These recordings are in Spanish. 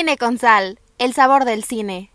Cine con Sal, el sabor del cine.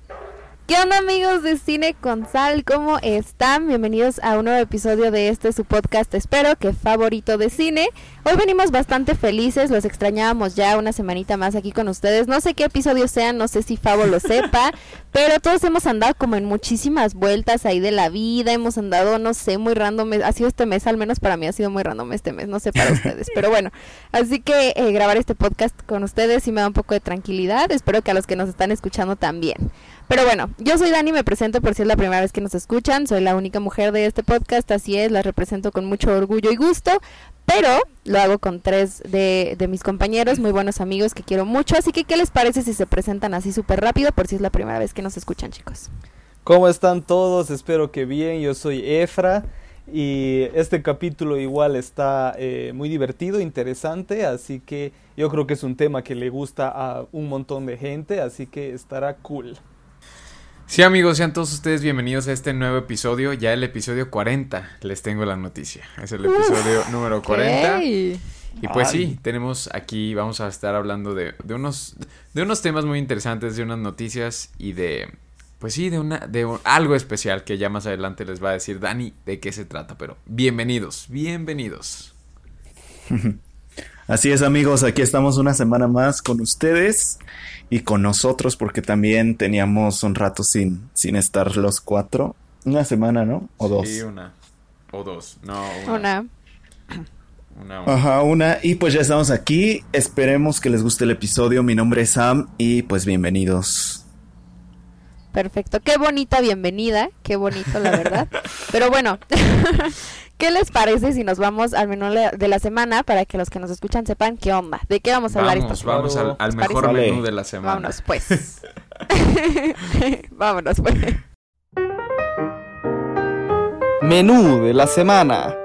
¿Qué onda amigos de Cine con Sal? ¿Cómo están? Bienvenidos a un nuevo episodio de este su podcast, espero que favorito de cine. Hoy venimos bastante felices, los extrañábamos ya una semanita más aquí con ustedes. No sé qué episodio sean, no sé si Favo lo sepa, pero todos hemos andado como en muchísimas vueltas ahí de la vida, hemos andado, no sé, muy random. Ha sido este mes, al menos para mí ha sido muy random este mes, no sé para ustedes, pero bueno. Así que eh, grabar este podcast con ustedes sí me da un poco de tranquilidad, espero que a los que nos están escuchando también. Pero bueno, yo soy Dani, me presento por si es la primera vez que nos escuchan, soy la única mujer de este podcast, así es, la represento con mucho orgullo y gusto, pero lo hago con tres de, mis compañeros, muy buenos amigos que quiero mucho, así que ¿qué les parece si se presentan así súper rápido por si es la primera vez que nos escuchan chicos? ¿Cómo están todos? Espero que bien, yo soy Efra. Y este capítulo igual está eh, muy divertido, interesante, así que yo creo que es un tema que le gusta a un montón de gente, así que estará cool. Sí amigos, sean todos ustedes bienvenidos a este nuevo episodio, ya el episodio 40, les tengo la noticia, es el episodio número 40. Y pues sí, tenemos aquí, vamos a estar hablando de, unos, de unos temas muy interesantes, de unas noticias y de, pues sí, de, una, de algo especial que ya más adelante les va a decir Dani de qué se trata, pero bienvenidos, bienvenidos. Así es amigos, aquí estamos una semana más con ustedes y con nosotros porque también teníamos un rato sin, sin estar los cuatro. Una semana, ¿no? O dos. Sí, una. O dos. No, una. Una. Ajá, una. Y pues ya estamos aquí. Esperemos que les guste el episodio. Mi nombre es Sam y pues bienvenidos. Perfecto. Qué bonita bienvenida. Qué bonito, la verdad. Pero bueno. ¿Qué les parece si nos vamos al menú de la semana para que los que nos escuchan sepan qué onda? ¿De qué vamos a hablar esta semana? Vamos al, al mejor menú de la semana. Vámonos pues. Vámonos pues. Menú de la semana.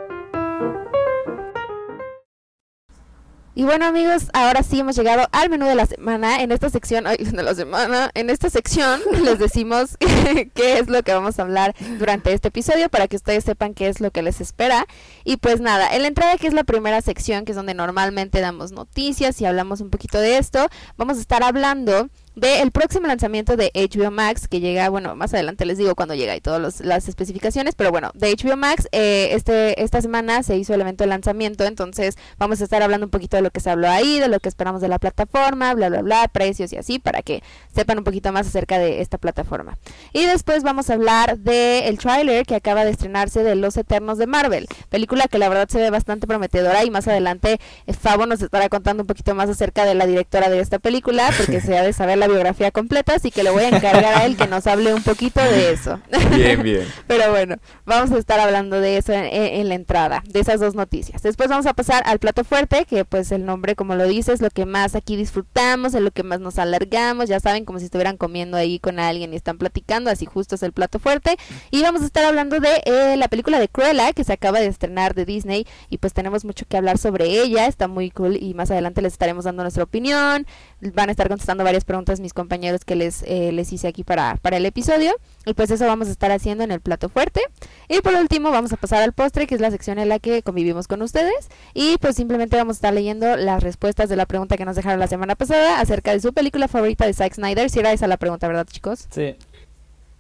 Y bueno amigos, ahora sí hemos llegado al menú de la semana. En esta sección, ay, de la semana, en esta sección les decimos qué es lo que vamos a hablar durante este episodio para que ustedes sepan qué es lo que les espera. Y pues nada, en la entrada que es la primera sección, que es donde normalmente damos noticias y hablamos un poquito de esto, vamos a estar hablando del próximo lanzamiento de HBO Max que llega, bueno, más adelante les digo cuando llega y todas las especificaciones, pero bueno, de HBO Max, eh, este, esta semana se hizo el evento de lanzamiento, entonces vamos a estar hablando un poquito de lo que se habló ahí, de lo que esperamos de la plataforma, bla, bla, bla, precios y así, para que sepan un poquito más acerca de esta plataforma. Y después vamos a hablar del el tráiler que acaba de estrenarse de Los Eternos de Marvel, película que la verdad se ve bastante prometedora y más adelante eh, Fabo nos estará contando un poquito más acerca de la directora de esta película, porque se ha de saber la biografía completa, así que le voy a encargar a él que nos hable un poquito de eso. Bien, bien. Pero bueno, vamos a estar hablando de eso en, la entrada, de esas dos noticias. Después vamos a pasar al plato fuerte, que pues el nombre, como lo dice, es lo que más aquí disfrutamos, es lo que más nos alargamos, ya saben, como si estuvieran comiendo ahí con alguien y están platicando, así justo es el plato fuerte. Y vamos a estar hablando de eh, la película de Cruella, que se acaba de estrenar de Disney, y pues tenemos mucho que hablar sobre ella, está muy cool y más adelante les estaremos dando nuestra opinión, van a estar contestando varias preguntas mis compañeros que les, eh, les hice aquí para, para el episodio. Y pues eso vamos a estar haciendo en el plato fuerte. Y por último vamos a pasar al postre, que es la sección en la que convivimos con ustedes. Y pues simplemente vamos a estar leyendo las respuestas de la pregunta que nos dejaron la semana pasada acerca de su película favorita de Zack Snyder. Si era esa la pregunta, ¿verdad chicos? Sí.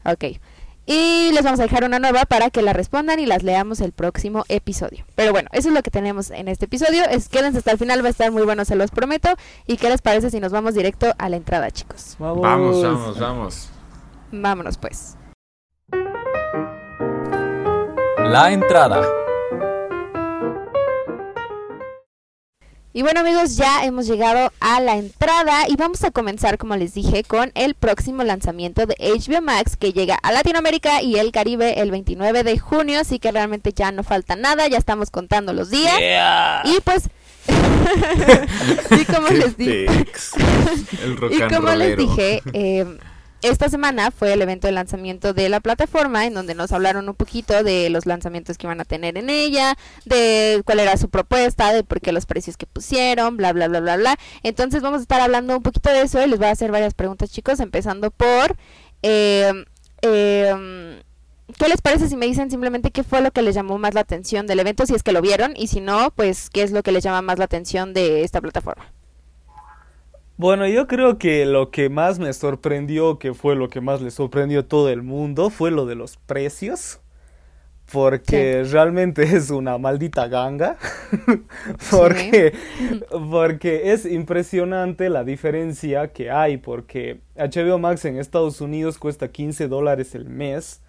Ok. Y les vamos a dejar una nueva para que la respondan y las leamos el próximo episodio. Pero bueno, eso es lo que tenemos en este episodio. Es, quédense hasta el final, va a estar muy bueno, se los prometo. ¿Y qué les parece si nos vamos directo a la entrada, chicos? Vamos, vamos, vamos. Vámonos pues. La entrada. Y bueno amigos, ya hemos llegado a la entrada y vamos a comenzar, como les dije, con el próximo lanzamiento de HBO Max que llega a Latinoamérica y el Caribe el 29 de junio, así que realmente ya no falta nada, ya estamos contando los días. Y pues... y como les dije... y como les dije... Eh, esta semana fue el evento de lanzamiento de la plataforma en donde nos hablaron un poquito de los lanzamientos que iban a tener en ella, de cuál era su propuesta, de por qué los precios que pusieron, bla, bla, bla, bla, bla. Entonces vamos a estar hablando un poquito de eso y les voy a hacer varias preguntas chicos, empezando por... Eh, eh, ¿Qué les parece si me dicen simplemente qué fue lo que les llamó más la atención del evento, si es que lo vieron, y si no, pues qué es lo que les llama más la atención de esta plataforma? Bueno, yo creo que lo que más me sorprendió, que fue lo que más le sorprendió a todo el mundo, fue lo de los precios. Porque realmente es una maldita ganga. porque, porque es impresionante la diferencia que hay. Porque HBO Max en Estados Unidos cuesta 15 dólares el mes.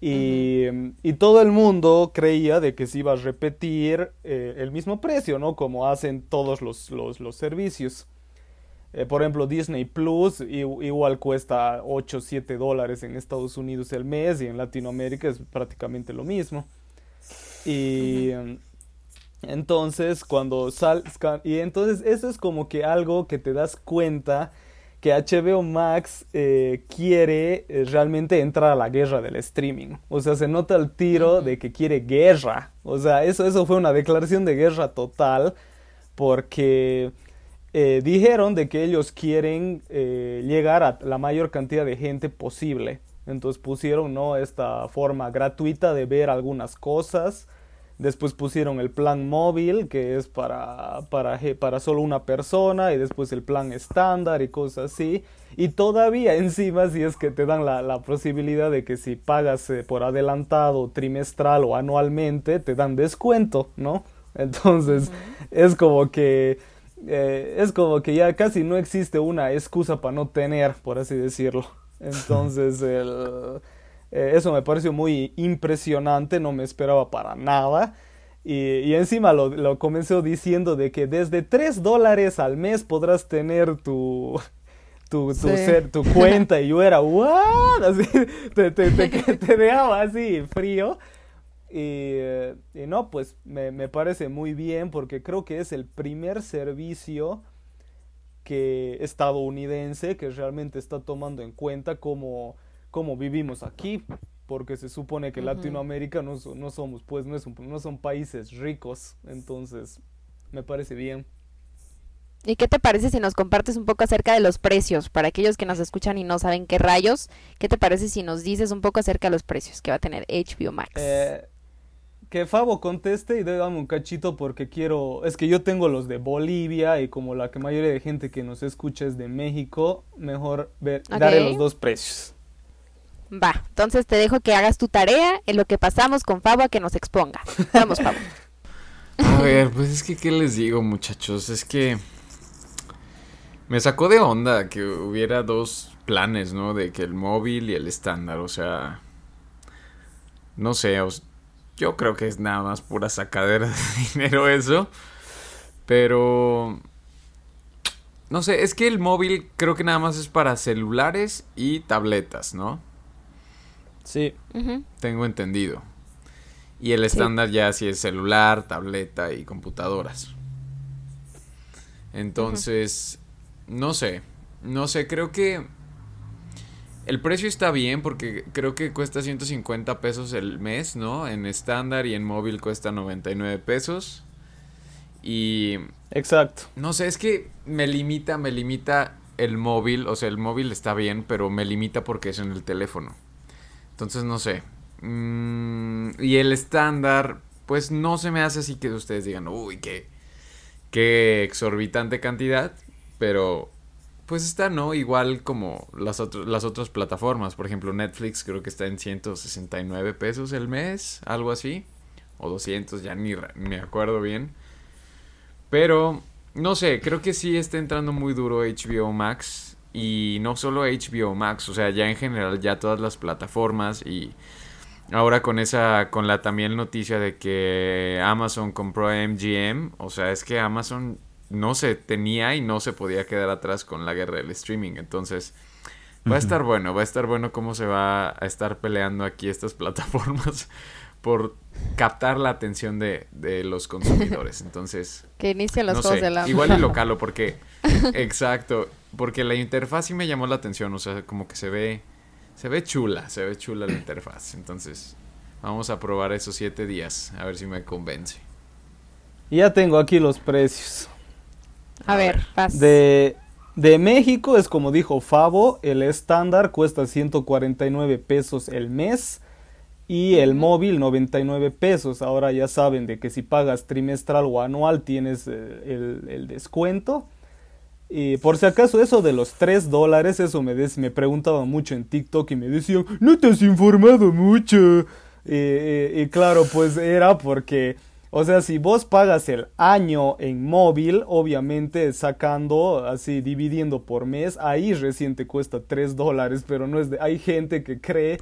Y, y, todo el mundo creía de que se iba a repetir eh, el mismo precio, ¿no? Como hacen todos los, los, los servicios. Eh, por ejemplo, Disney Plus igual cuesta 8 o 7 dólares en Estados Unidos el mes y en Latinoamérica es prácticamente lo mismo. Y entonces cuando sal y entonces eso es como que algo que te das cuenta que HBO Max eh, quiere eh, realmente entrar a la guerra del streaming. O sea, se nota el tiro de que quiere guerra. O sea, eso, eso fue una declaración de guerra total porque eh, dijeron de que ellos quieren eh, llegar a la mayor cantidad de gente posible. Entonces pusieron ¿no? esta forma gratuita de ver algunas cosas. Después pusieron el plan móvil, que es para, para, para solo una persona, y después el plan estándar y cosas así. Y todavía encima, si es que te dan la, la posibilidad de que si pagas eh, por adelantado, trimestral o anualmente, te dan descuento, ¿no? Entonces, es como que eh, es como que ya casi no existe una excusa para no tener, por así decirlo. Entonces, el, eh, eso me pareció muy impresionante, no me esperaba para nada. Y, y encima lo, lo, comenzó diciendo de que desde 3 dólares al mes podrás tener tu, tu, tu, ser, tu cuenta. Y yo era, ¿what? Así, te, te, te, te dejaba así frío. Y, y, no, pues me, me, parece muy bien porque creo que es el primer servicio que estadounidense que realmente está tomando en cuenta cómo, cómo vivimos aquí. Porque se supone que uh -huh. Latinoamérica no, no, somos, pues no, es un, no son países ricos. Entonces, me parece bien. ¿Y qué te parece si nos compartes un poco acerca de los precios? Para aquellos que nos escuchan y no saben qué rayos, ¿qué te parece si nos dices un poco acerca de los precios que va a tener HBO Max? Eh, que Fabo conteste y dame un cachito porque quiero, es que yo tengo los de Bolivia y como la que mayoría de gente que nos escucha es de México, mejor ver, okay. daré los dos precios. Va, entonces te dejo que hagas tu tarea en lo que pasamos con Fabo a que nos exponga. Vamos, Fabo. A ver, pues es que, ¿qué les digo, muchachos? Es que me sacó de onda que hubiera dos planes, ¿no? De que el móvil y el estándar, o sea, no sé, os, yo creo que es nada más pura sacadera de dinero eso. Pero... No sé, es que el móvil creo que nada más es para celulares y tabletas, ¿no? Sí. Uh -huh. Tengo entendido. Y el estándar ya sí es celular, tableta y computadoras. Entonces, uh -huh. no sé. No sé, creo que el precio está bien porque creo que cuesta 150 pesos el mes, ¿no? En estándar y en móvil cuesta 99 pesos. Y... Exacto. No sé, es que me limita, me limita el móvil. O sea, el móvil está bien, pero me limita porque es en el teléfono. Entonces, no sé. Mm, y el estándar, pues no se me hace así que ustedes digan, uy, qué, qué exorbitante cantidad. Pero pues está, ¿no? Igual como las, otro, las otras plataformas. Por ejemplo, Netflix creo que está en 169 pesos el mes, algo así. O 200, ya ni me acuerdo bien. Pero, no sé, creo que sí está entrando muy duro HBO Max. Y no solo HBO Max, o sea, ya en general, ya todas las plataformas. Y ahora con esa, con la también noticia de que Amazon compró MGM. O sea, es que Amazon no se tenía y no se podía quedar atrás con la guerra del streaming. Entonces, va a estar bueno, va a estar bueno cómo se va a estar peleando aquí estas plataformas por captar la atención de, de los consumidores. Entonces, que inicien los no juegos sé, de la Igual y localo, porque, exacto, porque la interfaz sí me llamó la atención, o sea, como que se ve, se ve chula, se ve chula la interfaz. Entonces, vamos a probar esos siete días, a ver si me convence. Ya tengo aquí los precios. A, ver, vas. De, de México es como dijo Fabo, el estándar cuesta 149 pesos el mes y el móvil 99 pesos. Ahora ya saben de que si pagas trimestral o anual tienes eh, el, el, descuento. Y por si acaso eso de los 3 dólares, eso me, me preguntaban mucho en TikTok y me decían, no te has informado mucho. y claro, pues era porque o sea, si vos pagas el año en móvil, obviamente sacando, así, dividiendo por mes, ahí recién te cuesta 3 dólares, pero no es de... Hay gente que cree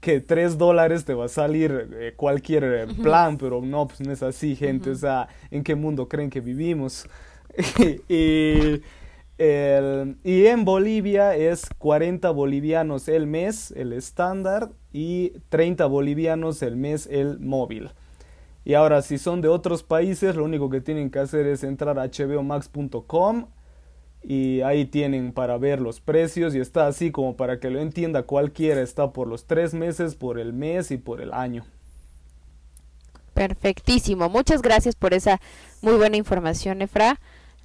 que 3 dólares te va a salir eh, cualquier eh, plan, pero no, pues no es así, gente. O sea, ¿en qué mundo creen que vivimos? y, y en Bolivia es 40 bolivianos el mes, el estándar, y 30 bolivianos el mes, el móvil. Y ahora, si son de otros países, lo único que tienen que hacer es entrar a hbomax.com y ahí tienen para ver los precios y está así como para que lo entienda cualquiera, está por los tres meses, por el mes y por el año. Perfectísimo, muchas gracias por esa muy buena información, Efra.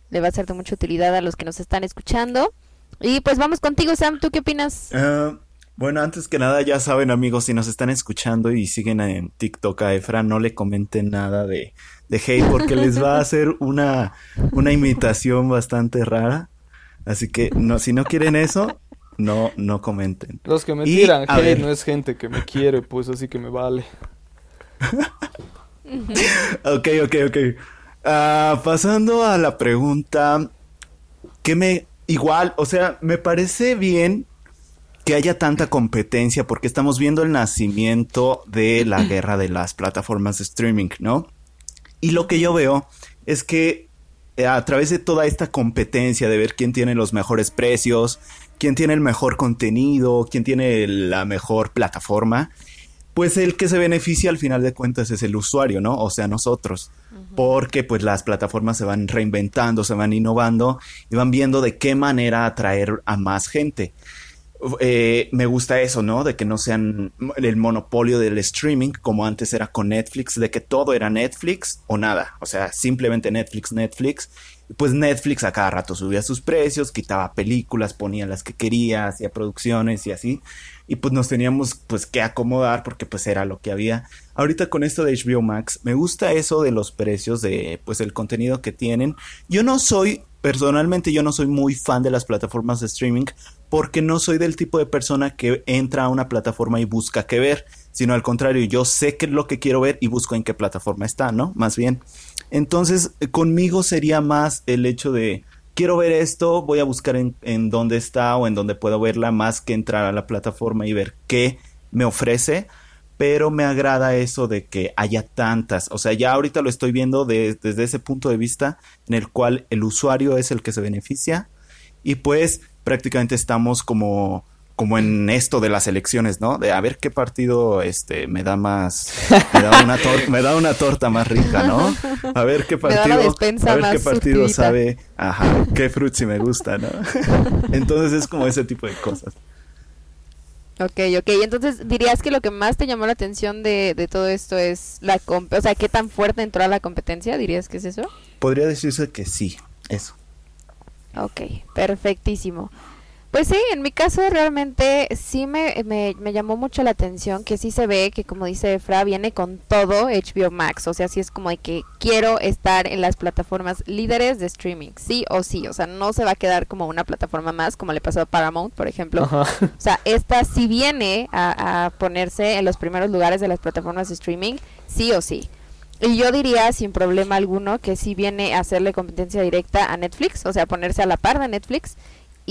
Le va a ser de mucha utilidad a los que nos están escuchando. Y pues vamos contigo, Sam, ¿tú qué opinas? Uh, bueno, antes que nada, ya saben, amigos, si nos están escuchando y siguen en TikTok a Efra, no le comenten nada de, de hate porque les va a hacer una, una imitación bastante rara. Así que no, si no quieren eso, no, no comenten. Los que me tiran hate no es gente que me quiere, pues así que me vale. ok, ok, ok. Ah, pasando a la pregunta que me igual, o sea, me parece bien que haya tanta competencia porque estamos viendo el nacimiento de la guerra de las plataformas de streaming, ¿no? Y lo que yo veo es que eh, a través de toda esta competencia de ver quién tiene los mejores precios, quién tiene el mejor contenido, quién tiene la mejor plataforma, pues el que se beneficia al final de cuentas es el usuario, ¿no? O sea, nosotros. Porque pues las plataformas se van reinventando, se van innovando y van viendo de qué manera atraer a más gente. Eh, me gusta eso, ¿no? De que no sean el monopolio del streaming como antes era con Netflix, de que todo era Netflix o nada, o sea, simplemente Netflix, Netflix. Pues Netflix a cada rato subía sus precios, quitaba películas, ponía las que quería, hacía producciones y así. Y pues nos teníamos pues que acomodar porque pues era lo que había. Ahorita con esto de HBO Max, me gusta eso de los precios de pues el contenido que tienen. Yo no soy personalmente yo no soy muy fan de las plataformas de streaming porque no soy del tipo de persona que entra a una plataforma y busca qué ver, sino al contrario, yo sé qué es lo que quiero ver y busco en qué plataforma está, ¿no? Más bien. Entonces, conmigo sería más el hecho de quiero ver esto, voy a buscar en, en dónde está o en dónde puedo verla, más que entrar a la plataforma y ver qué me ofrece pero me agrada eso de que haya tantas. O sea, ya ahorita lo estoy viendo desde ese punto de vista en el cual el usuario es el que se beneficia y pues prácticamente estamos como como en esto de las elecciones, ¿no? De a ver qué partido este me da más me da una torta me da una torta más rica, ¿no? A ver qué partido a ver qué partido sabe, ajá, qué frutzi me gusta, ¿no? Entonces es como ese tipo de cosas. Ok, ok. Entonces, ¿dirías que lo que más te llamó la atención de, de todo esto es la... O sea, ¿qué tan fuerte entró a la competencia? ¿Dirías que es eso? Podría decirse que sí, eso. Ok, perfectísimo. Pues sí, en mi caso realmente sí me, me, llamó mucho la atención que sí se ve que como dice Efra viene con todo HBO Max, o sea, sí es como de que quiero estar en las plataformas líderes de streaming, sí o sí, o sea, no se va a quedar como una plataforma más como le pasó a Paramount, por ejemplo. O sea, esta sí viene a, a ponerse en los primeros lugares de las plataformas de streaming, sí o sí. Y yo diría sin problema alguno que sí viene a hacerle competencia directa a Netflix, o sea, ponerse a la par de Netflix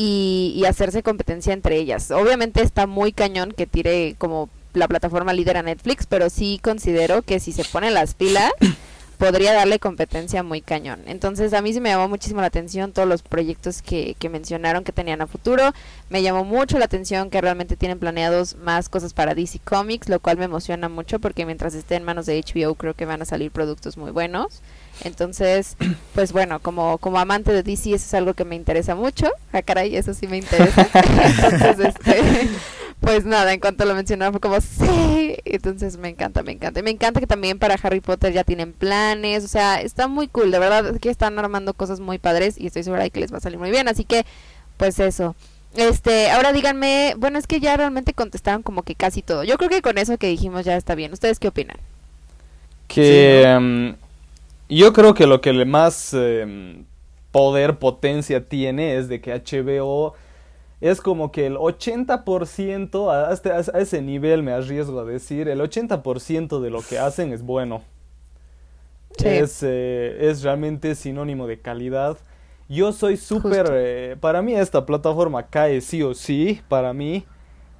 y, hacerse competencia entre ellas. Obviamente está muy cañón que tire como la plataforma líder a Netflix, pero sí considero que si se pone las pilas podría darle competencia muy cañón. Entonces a mí sí me llamó muchísimo la atención todos los proyectos que, que mencionaron que tenían a futuro. Me llamó mucho la atención que realmente tienen planeados más cosas para DC Comics, lo cual me emociona mucho porque mientras esté en manos de HBO creo que van a salir productos muy buenos. Entonces, pues bueno, como, como amante de DC eso es algo que me interesa mucho. Ah, caray, eso sí me interesa. Entonces, este, pues nada, en cuanto lo mencionaba fue como, sí. Entonces me encanta, me encanta. Y me encanta que también para Harry Potter ya tienen planes. O sea, está muy cool. De verdad que están armando cosas muy padres y estoy segura de que les va a salir muy bien. Así que, pues eso. Este, ahora díganme, bueno, es que ya realmente contestaron como que casi todo. Yo creo que con eso que dijimos ya está bien. ¿Ustedes qué opinan? Que... Em, yo creo que lo que le más em, poder, potencia tiene es de que HBO es como que el 80%, a, este, a ese nivel me arriesgo a decir, el 80% de lo que hacen es bueno. Es, eh, es realmente sinónimo de calidad. Yo soy súper... Eh, para mí esta plataforma cae sí o sí, para mí,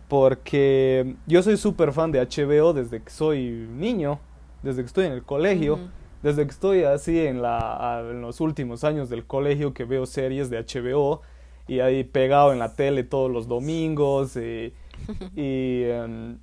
porque yo soy súper fan de HBO desde que soy niño, desde que estoy en el colegio, desde que estoy así en, la, en los últimos años del colegio que veo series de HBO y ahí pegado en la tele todos los domingos y, em,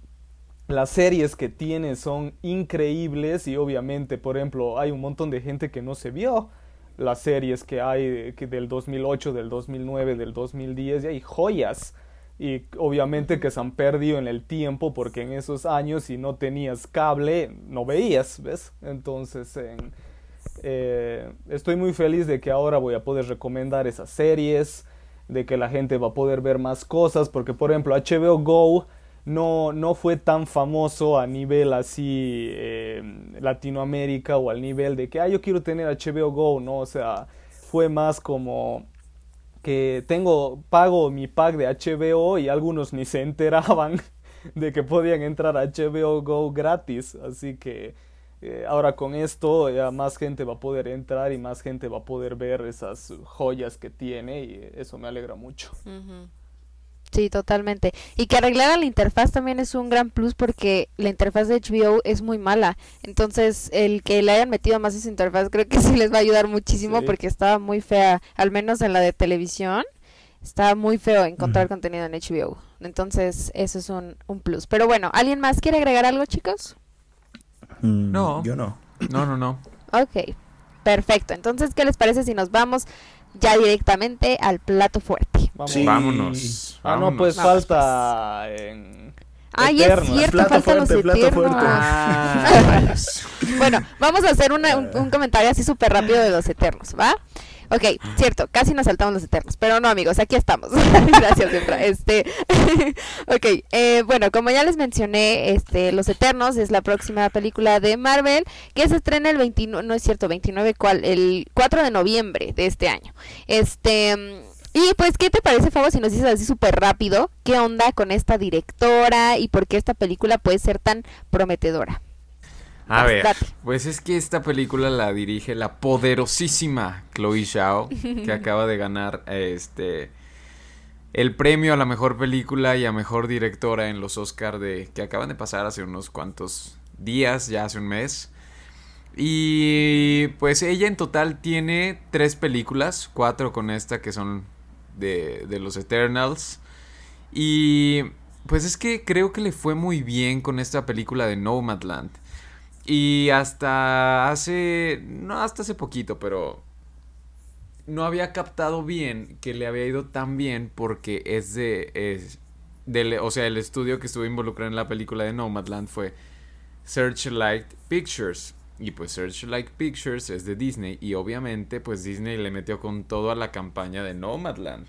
las series que tiene son increíbles y obviamente, por ejemplo, hay un montón de gente que no se vio las series que hay que del 2008, del 2009, del 2010 y hay joyas y obviamente que se han perdido en el tiempo porque en esos años si no tenías cable no veías, ¿ves? Entonces eh, estoy muy feliz de que ahora voy a poder recomendar esas series, de que la gente va a poder ver más cosas, porque por ejemplo HBO Go no, no fue tan famoso a nivel así eh, Latinoamérica o al nivel de que, ah, yo quiero tener HBO Go, ¿no? O sea, fue más como que tengo, pago mi pack de HBO y algunos ni se enteraban de que podían entrar a HBO Go gratis, así que eh, ahora con esto ya más gente va a poder entrar y más gente va a poder ver esas joyas que tiene y eso me alegra mucho. Sí, totalmente. Y que arreglar la interfaz también es un gran plus porque la interfaz de HBO es muy mala. Entonces, el que le hayan metido más esa interfaz creo que sí les va a ayudar muchísimo porque estaba muy fea, al menos en la de televisión. Estaba muy feo encontrar contenido en HBO. Entonces, eso es un, un plus. Pero bueno, ¿alguien más quiere agregar algo, chicos? Mm, no. Yo no. No, no, no. Ok, perfecto. Entonces, ¿qué les parece si nos vamos ya directamente al plato fuerte? Vámonos. Ah, no, pues falta en... Ay, es cierto, falta los eternos. Ah. bueno, vamos a hacer un, un comentario así súper rápido de los eternos, ¿va? Ok, cierto, casi nos saltamos los eternos, pero no amigos, aquí estamos. Gracias, Efra. Este, ok, eh, bueno, como ya les mencioné, este, Los Eternos es la próxima película de Marvel que se estrena el 29, no es cierto, 29, ¿cuál? El 4 de noviembre de este año. Este... Y pues, ¿qué te parece, Fabo, si nos dices así súper rápido qué onda con esta directora y por qué esta película puede ser tan prometedora? A ver, pues es que esta película la dirige la poderosísima Chloe Zhao, que acaba de ganar este el premio a la mejor película y a mejor directora en los Oscar de que acaban de pasar hace unos cuantos días, ya hace un mes. Y pues ella en total tiene tres películas, cuatro con esta que son de, de los Eternals. Y pues es que creo que le fue muy bien con esta película de Nomadland. Y hasta hace, no hasta hace poquito, pero no había captado bien que le había ido tan bien porque es de, es o sea, el estudio que estuvo involucrado en la película de Nomadland fue Searchlight Pictures. Y pues Searchlight Pictures es de Disney y obviamente pues Disney le metió con todo a la campaña de Nomadland.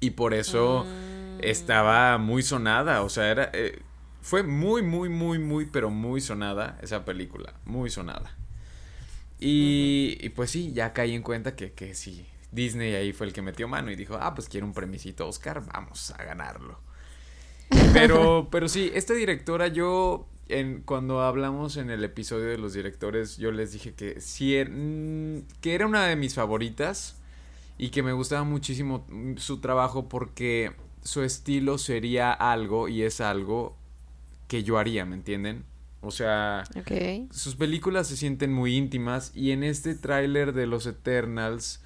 Y por eso mm. estaba muy sonada, o sea, era... Eh, fue muy, muy, muy, muy, pero muy sonada esa película. Muy sonada. Y, pues sí, ya caí en cuenta que, que sí, Disney ahí fue el que metió mano y dijo, ah, pues quiero un premisito Oscar, vamos a ganarlo. Pero, pero sí, esta directora yo, en, cuando hablamos en el episodio de los directores, yo les dije que sí, er, mm, que era una de mis favoritas y que me gustaba muchísimo su trabajo porque su estilo sería algo y es algo que yo haría, ¿me entienden? O sea, sus películas se sienten muy íntimas y en este tráiler de los Eternals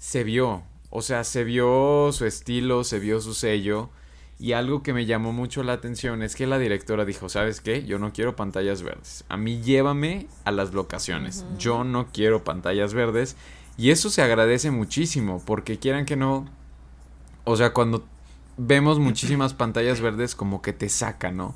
se vio, o sea, se vio su estilo, se vio su sello y algo que me llamó mucho la atención es que la directora dijo, ¿sabes qué? Yo no quiero pantallas verdes. A mí llévame a las locaciones. Yo no quiero pantallas verdes y eso se agradece muchísimo porque quieran que no, o sea, cuando vemos muchísimas pantallas verdes como que te saca, ¿no?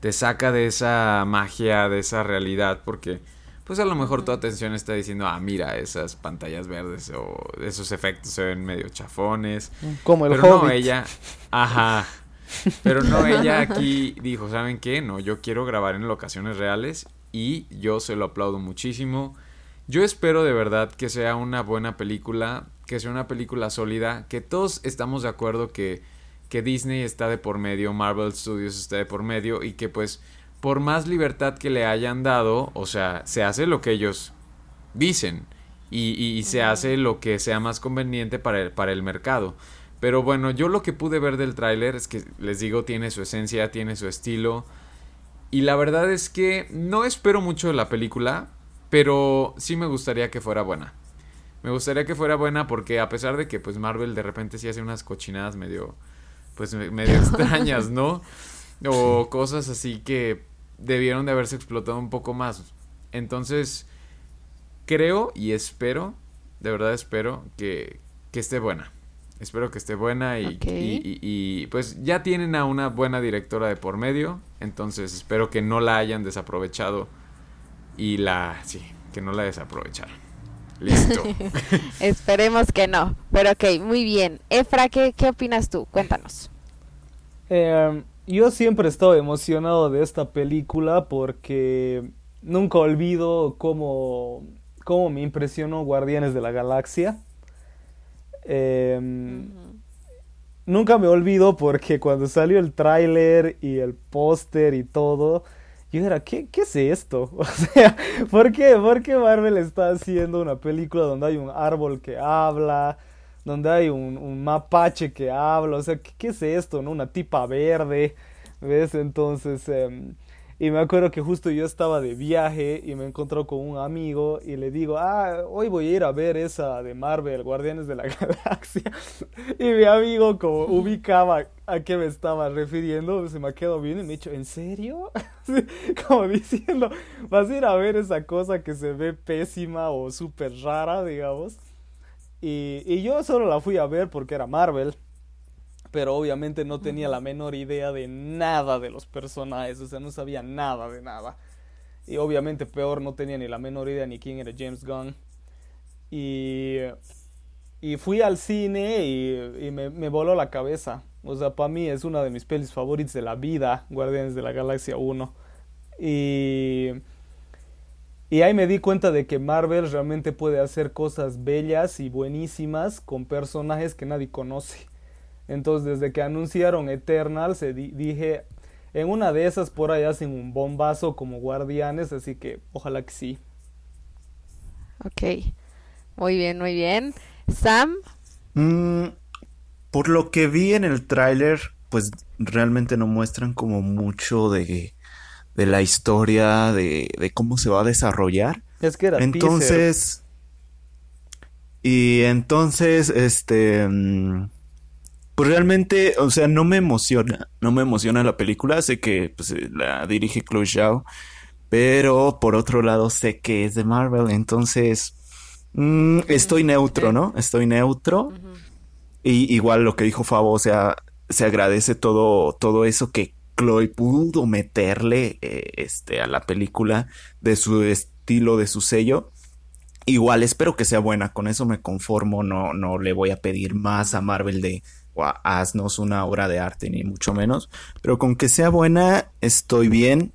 Te saca de esa magia, de esa realidad, porque pues a lo mejor tu atención está diciendo, ah, mira, esas pantallas verdes o esos efectos se ven medio chafones. Como el Pero no, ella, ajá. Pero no, ella aquí dijo, ¿saben qué? No, yo quiero grabar en locaciones reales y yo se lo aplaudo muchísimo. Yo espero de verdad que sea una buena película, que sea una película sólida, que todos estamos de acuerdo que, que Disney está de por medio, Marvel Studios está de por medio y que pues por más libertad que le hayan dado, o sea, se hace lo que ellos dicen y, y, se hace lo que sea más conveniente para el, para el mercado. Pero bueno, yo lo que pude ver del tráiler es que les digo, tiene su esencia, tiene su estilo. Y la verdad es que no espero mucho de la película, pero sí me gustaría que fuera buena. Me gustaría que fuera buena porque a pesar de que pues Marvel de repente sí hace unas cochinadas medio pues medio extrañas, ¿no? O cosas así que debieron de haberse explotado un poco más. Entonces, creo y espero, de verdad espero que, que esté buena. Espero que esté buena y, y, y, pues ya tienen a una buena directora de por medio, entonces espero que no la hayan desaprovechado y la, sí, que no la desaprovecharon. Listo. Esperemos que no, pero ok, muy bien. Efra, ¿qué, qué opinas tú? Cuéntanos. Eh, yo siempre he estado emocionado de esta película porque nunca olvido cómo, cómo me impresionó Guardianes de la Galaxia. Em, nunca me olvido porque cuando salió el tráiler y el póster y todo, yo era, ¿qué, ¿qué es esto? O sea, ¿por qué? ¿por qué Marvel está haciendo una película donde hay un árbol que habla? donde hay un, mapache que habla, o sea, ¿qué, es esto? ¿No? Una tipa verde, ¿ves? Entonces, em, y me acuerdo que justo yo estaba de viaje y me encontró con un amigo y le digo, ah, hoy voy a ir a ver esa de Marvel, Guardianes de la Galaxia. y mi amigo como ubicaba a qué me estaba refiriendo, se me quedó bien y me dicho, ¿en serio? como diciendo, vas a ir a ver esa cosa que se ve pésima o súper rara, digamos. Y, yo solo la fui a ver porque era Marvel. Pero obviamente no tenía la menor idea de nada de los personajes. O sea, no sabía nada de nada. Y obviamente peor, no tenía ni la menor idea ni quién era James Gunn. Y, y fui al cine y, me, me, voló la cabeza. O sea, para mí es una de mis pelis favoritas de la vida, Guardianes de la Galaxia 1. Y y ahí me di cuenta de que Marvel realmente puede hacer cosas bellas y buenísimas con personajes que nadie conoce. Entonces, desde que anunciaron Eternal, se dije, en una de esas por ahí hacen un bombazo como guardianes, así que ojalá que sí. Ok, muy bien, muy bien. Sam. Mm, por lo que vi en el tráiler, pues realmente no muestran como mucho de de la historia, de, de cómo se va a desarrollar. Es que era Entonces... Y entonces, este... Mm, pues realmente, o sea, no me emociona, no me emociona la película, sé que pues, la dirige Chloe Zhao, pero por otro lado sé que es de Marvel, entonces mm, estoy neutro, ¿no? Estoy neutro. Y igual lo que dijo Fabo, o sea, se agradece todo, todo eso que Chloe pudo meterle eh, este, a la película de su estilo, de su sello. Igual espero que sea buena, con eso me conformo, no, no le voy a pedir más a Marvel de haznos una obra de arte, ni mucho menos. Pero con que sea buena, estoy bien.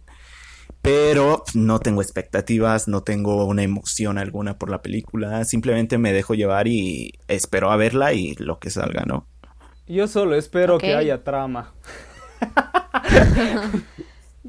Pero no tengo expectativas, no tengo una emoción alguna por la película. Simplemente me dejo llevar y espero a verla y lo que salga, ¿no? Yo solo espero que haya trama.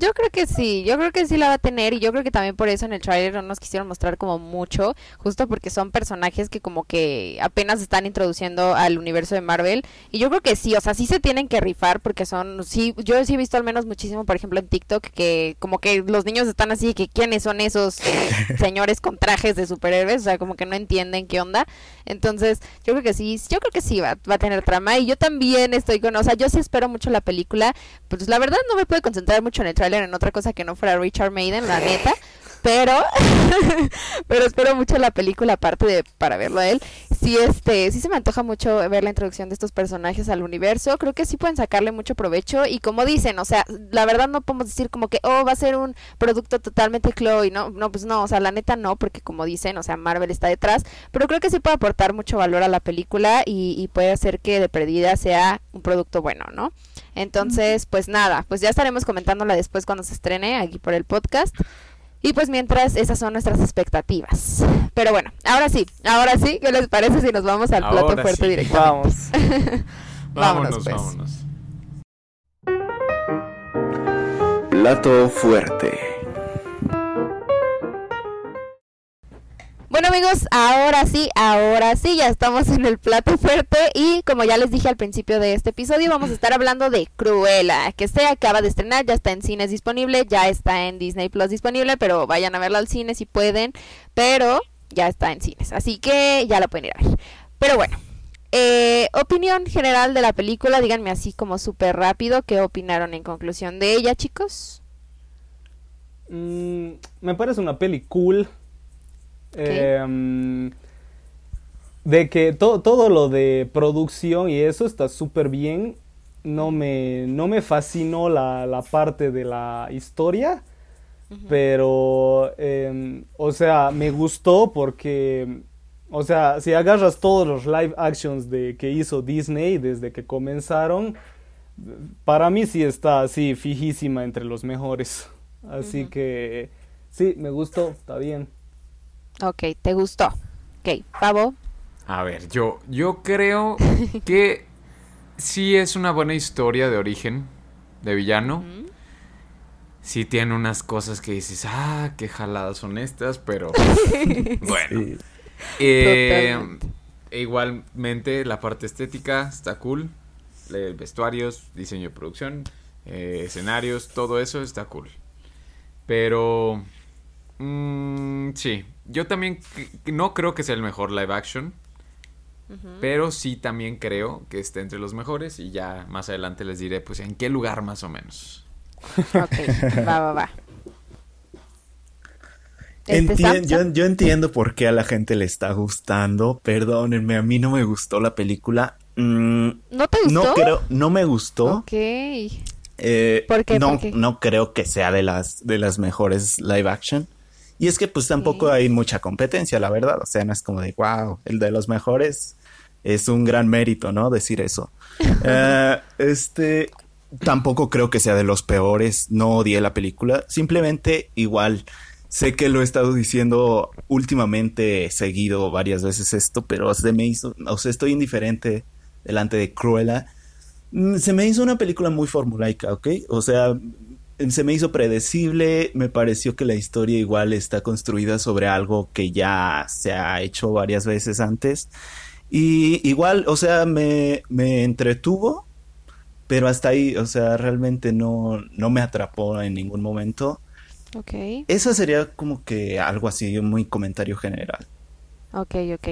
Yo creo que sí, yo creo que sí la va a tener y yo creo que también por eso en el trailer no nos quisieron mostrar como mucho, justo porque son personajes que como que apenas están introduciendo al universo de Marvel y yo creo que sí, o sea, sí se tienen que rifar porque son, sí, yo sí he visto al menos muchísimo, por ejemplo, en TikTok que como que los niños están así que quiénes son esos señores con trajes de superhéroes, o sea, como que no entienden qué onda. Entonces, yo creo que sí, yo creo que sí va, va a tener trama y yo también estoy con, o sea, yo sí espero mucho la película, pues la verdad no me puedo concentrar mucho en el en otra cosa que no fuera Richard Maiden, la neta. Pero, pero espero mucho la película aparte de para verlo a él. Sí, este, sí se me antoja mucho ver la introducción de estos personajes al universo. Creo que sí pueden sacarle mucho provecho. Y como dicen, o sea, la verdad no podemos decir como que, oh, va a ser un producto totalmente Chloe. No, no, pues no, o sea, la neta no, porque como dicen, o sea, Marvel está detrás. Pero creo que sí puede aportar mucho valor a la película y, y puede hacer que de perdida sea un producto bueno, ¿no? Entonces, pues nada, pues ya estaremos comentándola después cuando se estrene aquí por el podcast. Y pues mientras esas son nuestras expectativas. Pero bueno, ahora sí, ahora sí, ¿qué les parece si nos vamos al plato fuerte directo? Vamos. vámonos, pues. vámonos. Plato fuerte. Bueno amigos, ahora sí, ahora sí, ya estamos en el plato fuerte y como ya les dije al principio de este episodio, vamos a estar hablando de Cruella, que se acaba de estrenar, ya está en cines disponible, ya está en Disney Plus disponible, pero vayan a verla al cine si pueden, pero ya está en cines, así que ya la pueden ir a ver. Pero bueno, eh, opinión general de la película, díganme así como súper rápido, ¿qué opinaron en conclusión de ella, chicos? Mm, me parece una peli cool Em, de que todo lo de producción y eso está súper bien. No me, no me fascinó la, parte de la historia, pero, em, o sea, me gustó porque, o sea, si agarras todos los live actions de, que hizo Disney desde que comenzaron, para mí sí está así, fijísima entre los mejores. Así que, sí, me gustó, está bien. Ok, ¿te gustó? Ok, Pavo. A ver, yo, yo creo que sí es una buena historia de origen de villano. Sí tiene unas cosas que dices, ah, qué jaladas son estas, pero bueno. Eh, igualmente la parte estética está cool. Vestuarios, diseño de producción, eh, escenarios, todo eso está cool. Pero Mm, sí, yo también no creo que sea el mejor live action, pero sí también creo que esté entre los mejores y ya más adelante les diré pues en qué lugar más o menos. Ok, va, va, va. Este, yo, entiendo por qué a la gente le está gustando. Perdónenme, a mí no me gustó la película. Mm, ¿No te gustó? No creo, no me gustó. Ok. Eh, ¿Por qué? No, no creo que sea de las, de las mejores live action. Y es que pues tampoco hay mucha competencia, la verdad. O sea, no es como de, wow, el de los mejores es un gran mérito, ¿no? Decir eso. Eh, este, tampoco creo que sea de los peores, no odié la película. Simplemente igual, sé que lo he estado diciendo últimamente, seguido varias veces esto, pero se me hizo, o sea, estoy indiferente delante de Cruella. Mm, se me hizo una película muy formulaica, ¿ok? O sea, se me hizo predecible, me pareció que la historia igual está construida sobre algo que ya se ha hecho varias veces antes. Y igual, o sea, me, me entretuvo, pero hasta ahí, o sea, realmente no, no me atrapó en ningún momento. Ok. Eso sería como que algo así, un muy comentario general. Ok, ok.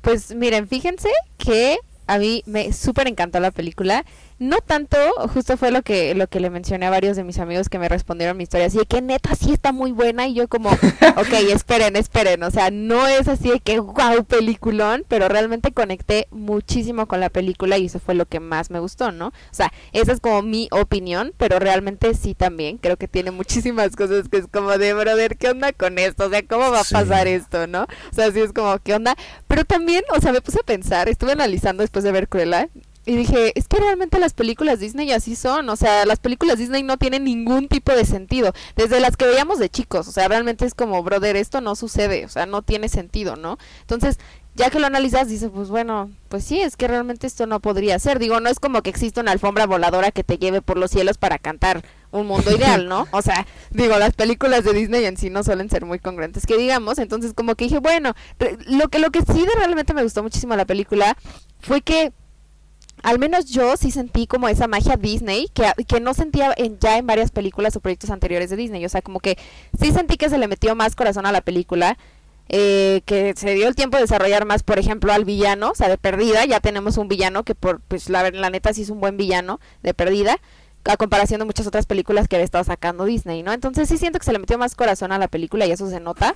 Pues miren, fíjense que a mí me súper encantó la película. No tanto, justo fue lo que, lo que le mencioné a varios de mis amigos que me respondieron mi historia, así de que neta sí está muy buena y yo como, ok, esperen, esperen, o sea, no es así de que wow, peliculón, pero realmente conecté muchísimo con la película y eso fue lo que más me gustó, ¿no? O sea, esa es como mi opinión, pero realmente sí también, creo que tiene muchísimas cosas que es como de, brother, ¿qué onda con esto? O sea, ¿cómo va a pasar esto, no? O sea, sí es como, ¿qué onda? Pero también, o sea, me puse a pensar, estuve analizando después de ver Cruella y dije, es que realmente las películas Disney así son, o sea, las películas Disney no tienen ningún tipo de sentido, desde las que veíamos de chicos, o sea, realmente es como, brother, esto no sucede, o sea, no tiene sentido, ¿no? Entonces, ya que lo analizas, dices, pues bueno, pues sí, es que realmente esto no podría ser, digo, no es como que exista una alfombra voladora que te lleve por los cielos para cantar un mundo ideal, ¿no? O sea, digo, las películas de Disney en sí no suelen ser muy congruentes, que digamos, entonces como que dije, bueno, lo que lo que sí de realmente me gustó muchísimo la película fue que al menos yo sí sentí como esa magia Disney que, que no sentía en, ya en varias películas o proyectos anteriores de Disney. O sea, como que sí sentí que se le metió más corazón a la película. Eh, que se dio el tiempo de desarrollar más, por ejemplo, al villano, o sea, de perdida, ya tenemos un villano que por, pues la, la neta sí es un buen villano, de perdida, a comparación de muchas otras películas que había estado sacando Disney, ¿no? Entonces sí siento que se le metió más corazón a la película y eso se nota.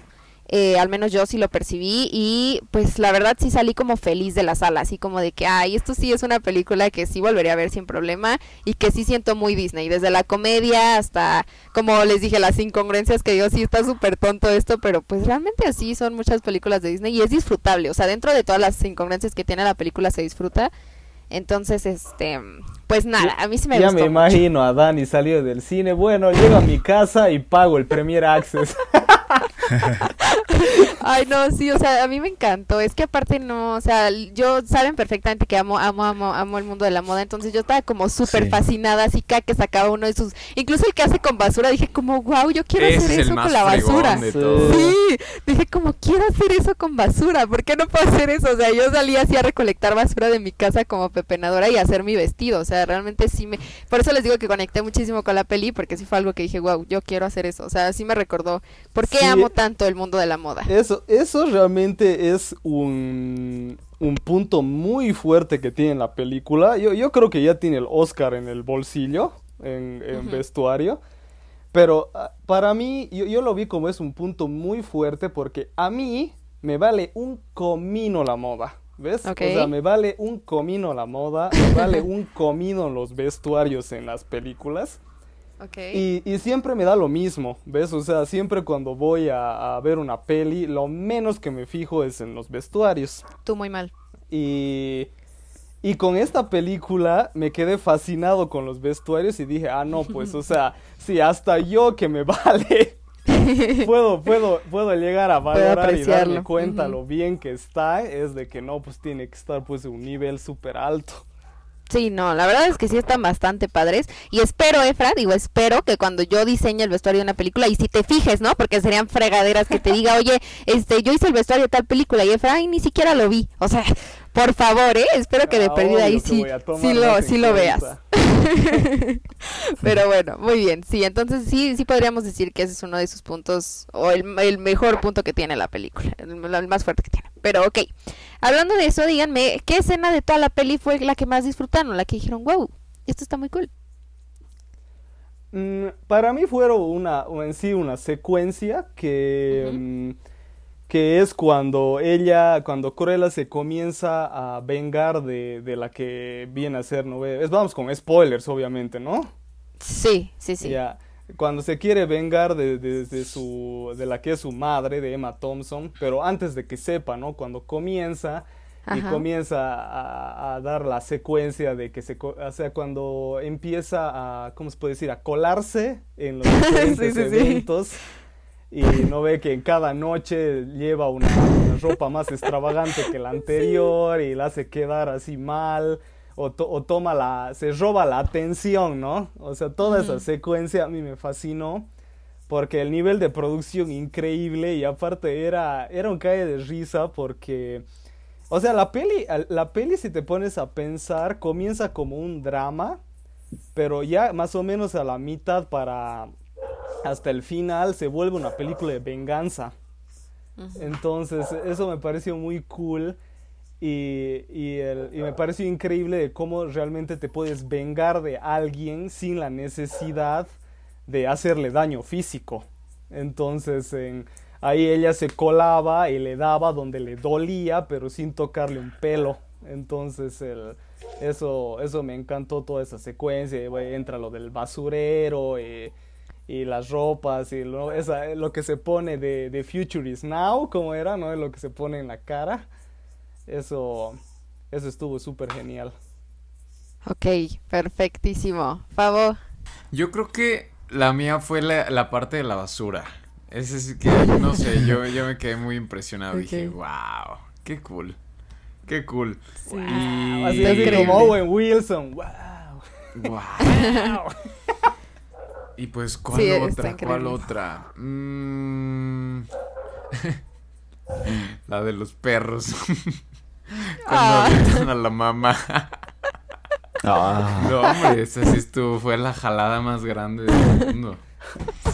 Eh, al menos yo sí lo percibí y pues la verdad sí salí como feliz de la sala, así como de que, ay, esto sí es una película que sí volvería a ver sin problema y que sí siento muy Disney, desde la comedia hasta, como les dije, las incongruencias que digo, sí está súper tonto esto, pero pues realmente así son muchas películas de Disney y es disfrutable, o sea, dentro de todas las incongruencias que tiene la película se disfruta. Entonces, este, pues nada, a mí sí me ya gustó. Me imagino a Dani salió del cine. Bueno, llego a mi casa y pago el Premier Access. Ay, no, sí, o sea, a mí me encantó. Es que aparte no, o sea, yo saben perfectamente que amo, amo, amo, amo el mundo de la moda. Entonces yo estaba como súper fascinada, así cada que sacaba uno de sus, incluso el que hace con basura, dije como, wow, yo quiero hacer eso con la basura. Sí, dije como, quiero hacer eso con basura. ¿Por qué no puedo hacer eso? O sea, yo salía así a recolectar basura de mi casa como pepenadora y hacer mi vestido. O sea, realmente sí me, por eso les digo que conecté muchísimo con la peli, porque sí fue algo que dije, wow, yo quiero hacer eso. O sea, sí me recordó por qué amo tanto el mundo de la moda. Eso, eso realmente es un, un punto muy fuerte que tiene la película. Yo, yo creo que ya tiene el Oscar en el bolsillo, en, en vestuario. Pero uh, para mí, yo, yo, lo vi como es un punto muy fuerte porque a mí me vale un comino la moda. ¿Ves? Okay. O sea, me vale un comino la moda, me vale un comino los vestuarios en las películas. Okay. Y, y, siempre me da lo mismo, ¿ves? O sea, siempre cuando voy a, a, ver una peli, lo menos que me fijo es en los vestuarios. Tú muy mal. Y, y con esta película me quedé fascinado con los vestuarios y dije, ah, no, pues, o sea, sí, hasta yo que me vale. puedo, puedo, puedo llegar a valorar y darme cuenta uh -huh. lo bien que está, es de que no, pues tiene que estar pues en un nivel súper alto. Sí, no, la verdad es que sí están bastante padres y espero, Efra, digo, espero que cuando yo diseñe el vestuario de una película y si te fijes, ¿no? Porque serían fregaderas que te diga, oye, este, yo hice el vestuario de tal película y Efra, ay, ni siquiera lo vi, o sea, por favor, ¿eh? Espero que de ah, perdida ahí sí, sí lo, sí lo veas. Pero bueno, muy bien, sí, entonces sí, sí podríamos decir que ese es uno de sus puntos, o el, el mejor punto que tiene la película, el, el más fuerte que tiene. Pero ok, hablando de eso, díganme, ¿qué escena de toda la peli fue la que más disfrutaron? La que dijeron, wow, esto está muy cool. Mm, para mí fueron una, en sí una secuencia que, uh -huh. mm, que es cuando ella, cuando Cruella se comienza a vengar de, de la que viene a ser, ¿no? Es, vamos con spoilers, obviamente, ¿no? Sí, sí, sí. Ya cuando se quiere vengar de, de, de, su de la que es su madre de Emma Thompson pero antes de que sepa no cuando comienza Ajá. y comienza a, a, dar la secuencia de que se o sea cuando empieza a cómo se puede decir a colarse en los diferentes sí, sí, eventos sí. Y no ve que en cada noche lleva una, una ropa más extravagante que la anterior y la hace quedar así mal o, to o, toma la, se roba la atención, ¿no? O sea, toda esa secuencia a mí me fascinó porque el nivel de producción increíble y aparte era, era un calle de risa porque, o sea, la peli, la peli si te pones a pensar comienza como un drama, pero ya más o menos a la mitad para hasta el final se vuelve una película de venganza. Entonces, eso me pareció muy cool. Y, y, el, y, me pareció increíble de cómo realmente te puedes vengar de alguien sin la necesidad de hacerle daño físico. Entonces en, ahí ella se colaba y le daba donde le dolía, pero sin tocarle un pelo. Entonces el, eso, eso me encantó toda esa secuencia. Entra lo del basurero y, y las ropas y lo, esa, lo que se pone de, de Future is Now, como era, ¿no? Lo que se pone en la cara. Eso, eso estuvo súper genial. Ok, perfectísimo. Favor. Yo creo que la mía fue la, la parte de la basura. Ese sí que, no sé, yo, yo me quedé muy impresionado. Okay. Dije, wow, qué cool. Qué cool. Sí. Así, así como Owen Wilson. Wow. Wow. y pues, ¿cuál sí, otra? ¿Cuál otra? Mm... la de los perros. Cuando ah. a la mamá. Ah. No, hombre, esa sí estuvo, fue la jalada más grande del mundo.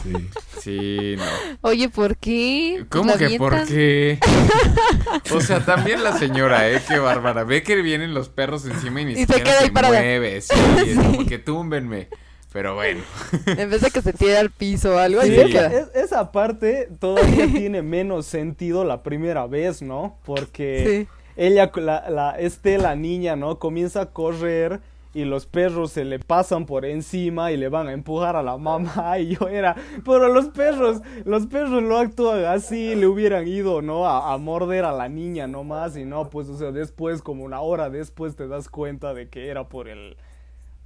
Sí. Sí, no. Oye, ¿por qué? ¿Cómo que por qué? o sea, también la señora, ¿eh? Qué bárbara. Ve que vienen los perros encima y ni y siquiera se, queda se ahí para mueve. Sí, sí. Es como que túmbenme. Pero bueno. En vez de que se tire al piso o algo. Sí, ahí es, esa parte todavía tiene menos sentido la primera vez, ¿no? Porque... Sí ella, la, la, este, la niña, ¿no? Comienza a correr y los perros se le pasan por encima y le van a empujar a la mamá y yo era, pero los perros, los perros lo actúan así, le hubieran ido, ¿no? A, a morder a la niña nomás y no, pues, o sea, después, como una hora después te das cuenta de que era por el,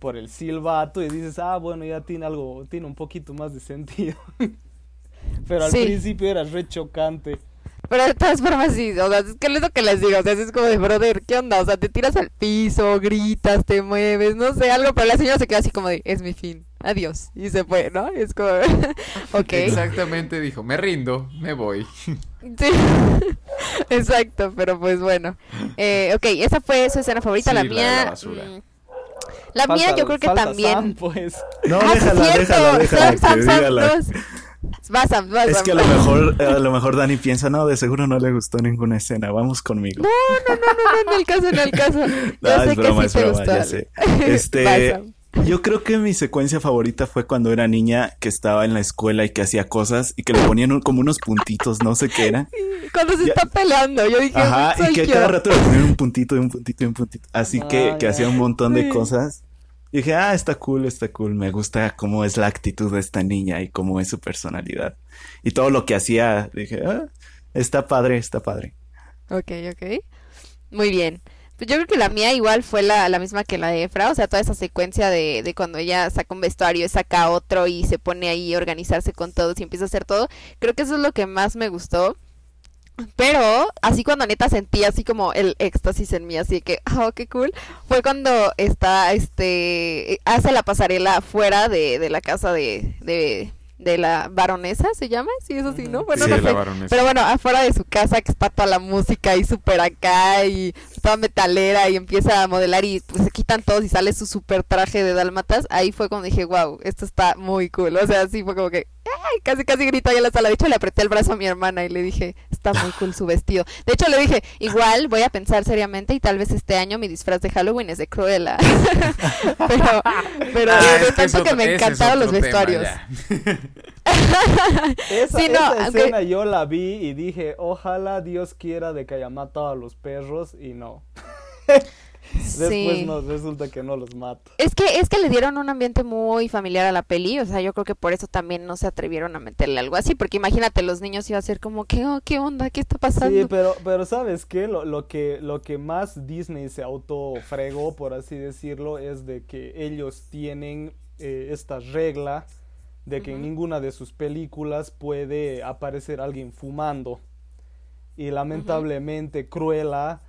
por el silbato y dices, ah, bueno, ya tiene algo, tiene un poquito más de sentido. pero al principio era re chocante. Pero de todas formas sí, o sea, es que es lo que les digo, o sea, es como de, brother, ¿qué onda? O sea, te tiras al piso, gritas, te mueves, no sé, algo, pero la señora se queda así como de, es mi fin, adiós, y se fue, ¿no? es como, ok. Exactamente, dijo, me rindo, me voy. sí, exacto, pero pues bueno. Eh, ok, esa fue su escena favorita, la mía... La, mm, mía yo creo que también... pues. No, ah, déjala, déjala, déjala, Sam, que Sam, es que a lo mejor, a lo mejor Dani piensa, no, de seguro no le gustó ninguna escena, vamos conmigo. No, no, no, no, no, en el caso, en el caso. Yo sé que sí te gustó. Ya sé. Este, yo creo que mi secuencia favorita fue cuando era niña que estaba en la escuela y que hacía cosas y que le ponían como unos puntitos, no sé qué era. Cuando se está peleando, yo dije, Ajá, y que cada rato le ponían un puntito y un puntito y un puntito. Así que, que hacía un montón de cosas. Y dije, ah, está cool, está cool, me gusta cómo es la actitud de esta niña y cómo es su personalidad. Y todo lo que hacía, dije, ah, está padre, está padre. Ok, ok. Muy bien. Pues yo creo que la mía igual fue la, la misma que la de Efra, o sea, toda esa secuencia de, de cuando ella saca un vestuario, saca otro y se pone ahí a organizarse con todos y empieza a hacer todo. Creo que eso es lo que más me gustó. Pero así cuando neta sentí así como el éxtasis en mí, así que, oh, qué cool, fue cuando está, este, hace la pasarela fuera de, de la casa de, de, de la baronesa, ¿se llama? Sí, eso sí, ¿no? Bueno, sí, no sé. baronesa. Pero bueno, afuera de su casa que está toda la música ahí súper acá y toda metalera y empieza a modelar y pues se quitan todos y sale su súper traje de dálmatas, ahí fue cuando dije, wow, esto está muy cool. O sea, sí fue como que, ay, casi casi grito ahí en la sala. De hecho, le apreté el brazo a mi hermana y le dije, está muy cool su vestido. De hecho, le dije, igual voy a pensar seriamente y tal vez este año mi disfraz de Halloween es de Cruella. pero pero Ah, de tanto es que me encantaron los vestuarios. Esa, Sí, no, esa aunque- escena yo la vi y dije, ojalá Dios quiera de que haya matado a los perros y no. Después Sí. no, resulta que no los mata. Es que, es que le dieron un ambiente muy familiar a la peli, o sea, yo creo que por eso también no se atrevieron a meterle algo así, porque imagínate, los niños iba a ser como, ¿qué, oh, qué onda? ¿Qué está pasando? Sí, pero, pero ¿sabes qué? Lo, lo que? lo que más Disney se autofregó, por así decirlo, es de que ellos tienen eh, esta regla de que en ninguna de sus películas puede aparecer alguien fumando. Y lamentablemente Cruella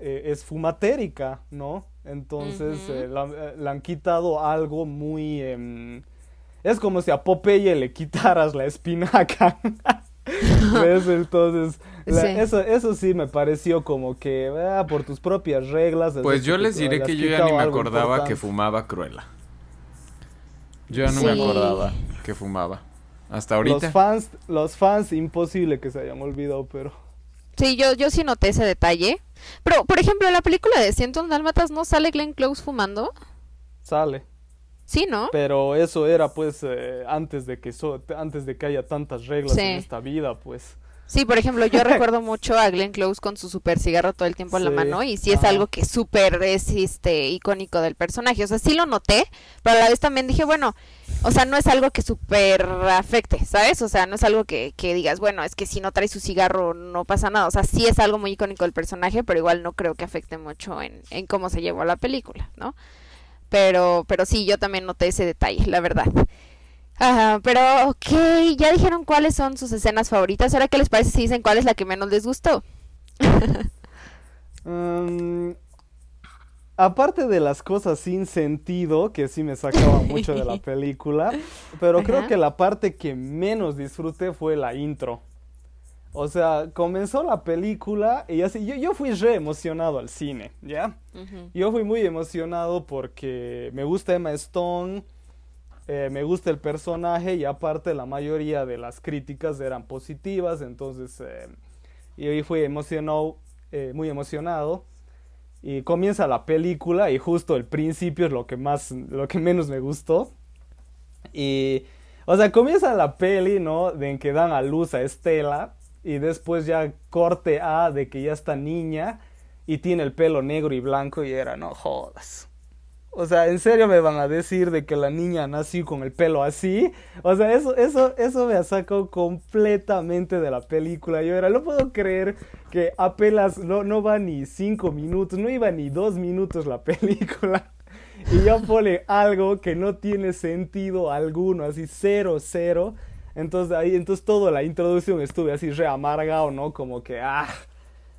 eh, es fumatérica, ¿no? Entonces eh, la- eh, le han quitado algo muy... em, es como si a Popeye le quitaras la espinaca. ¿Ves? Entonces, la- Sí. eso, eso sí me pareció como que ah, por tus propias reglas. Pues yo les diré que yo ya ni me acordaba que fumaba Cruella. Yo ya no me acordaba que fumaba. Hasta Los ahorita. fans, los fans, imposible que se hayan olvidado, pero... Sí, yo, yo sí noté ese detalle. Pero, por ejemplo, en la película de Ciento Dálmatas no sale Glenn Close fumando. Sale. Sí, ¿no? Pero eso era pues eh, antes de que so- antes de que haya tantas reglas Sí. en esta vida, pues. Sí, por ejemplo, yo recuerdo mucho a Glenn Close con su super cigarro todo el tiempo en la mano y sí es algo que súper es este icónico del personaje. O sea, sí lo noté, pero a la vez también dije, bueno, o sea, no es algo que súper afecte, ¿sabes? O sea, no es algo que, que digas, bueno, es que si no trae su cigarro no pasa nada. O sea, sí es algo muy icónico del personaje, pero igual no creo que afecte mucho en, en cómo se llevó la película, ¿no? Pero, pero sí, yo también noté ese detalle, la verdad. Ajá, pero ok, ya dijeron cuáles son sus escenas favoritas. Ahora, ¿qué les parece si dicen cuál es la que menos les gustó? Mm, aparte de las cosas sin sentido, que sí me sacaban mucho de la película, pero creo que la parte que menos disfruté fue la intro. O sea, comenzó la película y así, yo, yo fui re emocionado al cine, ¿ya? Yo fui muy emocionado porque me gusta Emma Stone, eh, me gusta el personaje y aparte la mayoría de las críticas eran positivas, entonces eh, yo fui emocionado, eh, muy emocionado y comienza la película y justo el principio es lo que más, lo que menos me gustó y, o sea, comienza la peli, ¿no? De en que dan a luz a Estela y después ya corte A de que ya está niña y tiene el pelo negro y blanco y era, no jodas. O sea, ¿en serio me van a decir de que la niña nació con el pelo así? O sea, eso, eso, eso me sacado completamente de la película. Yo era, no puedo creer que apenas no, no va ni cinco minutos, no iba ni dos minutos la película. Y ya pone algo que no tiene sentido alguno, así cero, cero. Entonces ahí, entonces toda la introducción estuve así re amargado, ¿no? Como que, ah,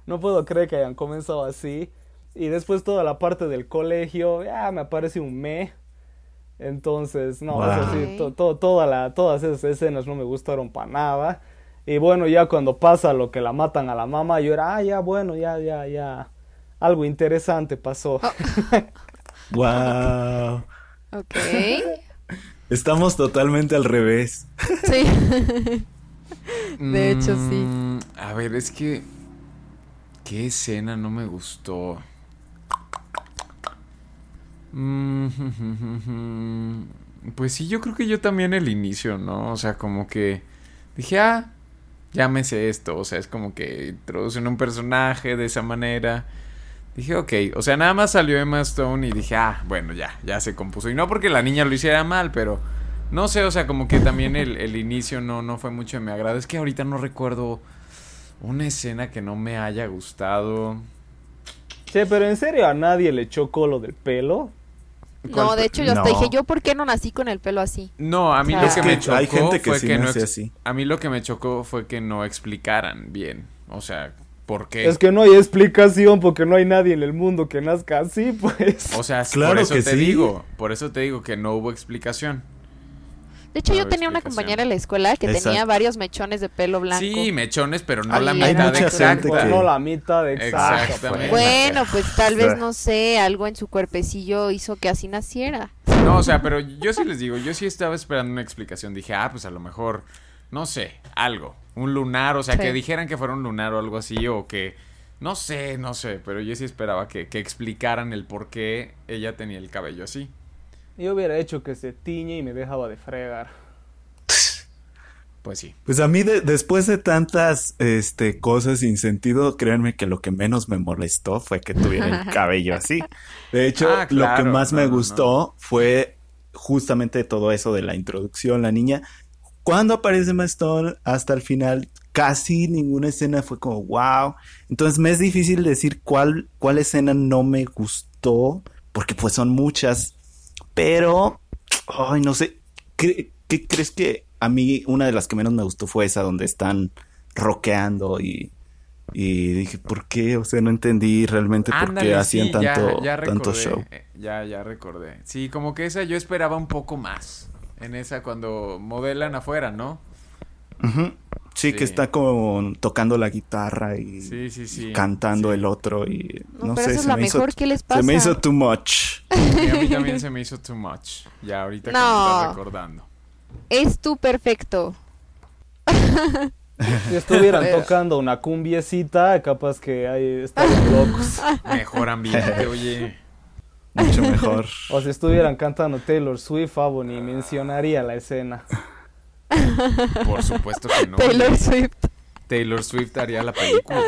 no puedo creer que hayan comenzado así. Y después toda la parte del colegio, ya me parece un me. Entonces, no, toda la, todas esas escenas no me gustaron para nada. Y bueno, ya cuando pasa lo que la matan a la mamá, yo era, ah, ya, bueno, ya, ya, ya. Algo interesante pasó. wow. Ok. Estamos totalmente al revés. Sí. de hecho, sí. Mm, a ver, es que. ¿Qué escena no me gustó? Mm, pues sí, yo creo que yo también el inicio, ¿no? O sea, como que dije, ah, llámese esto. O sea, es como que introducen un personaje de esa manera. Dije, ok, o sea, nada más salió Emma Stone y dije, ah, bueno, ya, ya se compuso. Y no porque la niña lo hiciera mal, pero no sé, o sea, como que también el, el inicio no, no fue mucho de mi agrado. Es que ahorita no recuerdo una escena que no me haya gustado. Che, pero en serio a nadie le chocó lo del pelo. No, de hecho yo hasta dije, yo por qué no nací con el pelo así. No, a mí lo que, me chocó fue que no así. a mí lo que me chocó fue que no explicaran bien, o sea, ¿por qué? Es que no hay explicación porque no hay nadie en el mundo que nazca así, pues. O sea, claro por eso te digo, por eso te digo que no hubo explicación. De hecho, yo tenía una compañera en la escuela que tenía varios mechones de pelo blanco. Sí, mechones, pero no la mitad exacta. No la mitad exacta. Exactamente. Bueno, pues tal vez, no sé, algo en su cuerpecillo hizo que así naciera. No, o sea, pero yo sí les digo, yo sí estaba esperando una explicación. Dije, ah, pues a lo mejor, no sé, algo. Un lunar, o sea, que dijeran que fuera un lunar o algo así, o que... No sé, no sé, pero yo sí esperaba que, que explicaran el por qué ella tenía el cabello así. Yo hubiera hecho que se tiñe y me dejaba de fregar. Pues sí. Pues a mí después de tantas este, cosas sin sentido, créanme que lo que menos me molestó fue que tuviera el cabello así. De hecho, ah, lo que más me gustó fue justamente todo eso de la introducción, la niña. Cuando aparece Mastone hasta el final, casi ninguna escena fue como wow. Entonces me es difícil decir cuál, cuál escena no me gustó, porque pues son muchas. Pero, ay, no sé, ¿qué, crees que a mí una de las que menos me gustó fue esa donde están rockeando y, y dije, ¿por qué? O sea, no entendí realmente por qué hacían tanto, tanto show. Eh, ya, ya recordé. Sí, como que esa yo esperaba un poco más. En esa cuando modelan afuera, ¿no? Sí, que está como tocando la guitarra y, cantando el otro y no, sé, es la mejor, ¿qué les pasa? Se me hizo too much. a mí también se me hizo too much. Ya ahorita que me estás recordando. Es tú perfecto. Si estuvieran tocando una cumbiecita, capaz que ahí estarían locos. Mejor ambiente, oye. Mucho mejor. O si estuvieran cantando Taylor Swift, Abo, ni mencionaría la escena. Por supuesto que no. Taylor Swift. Taylor Swift haría la película.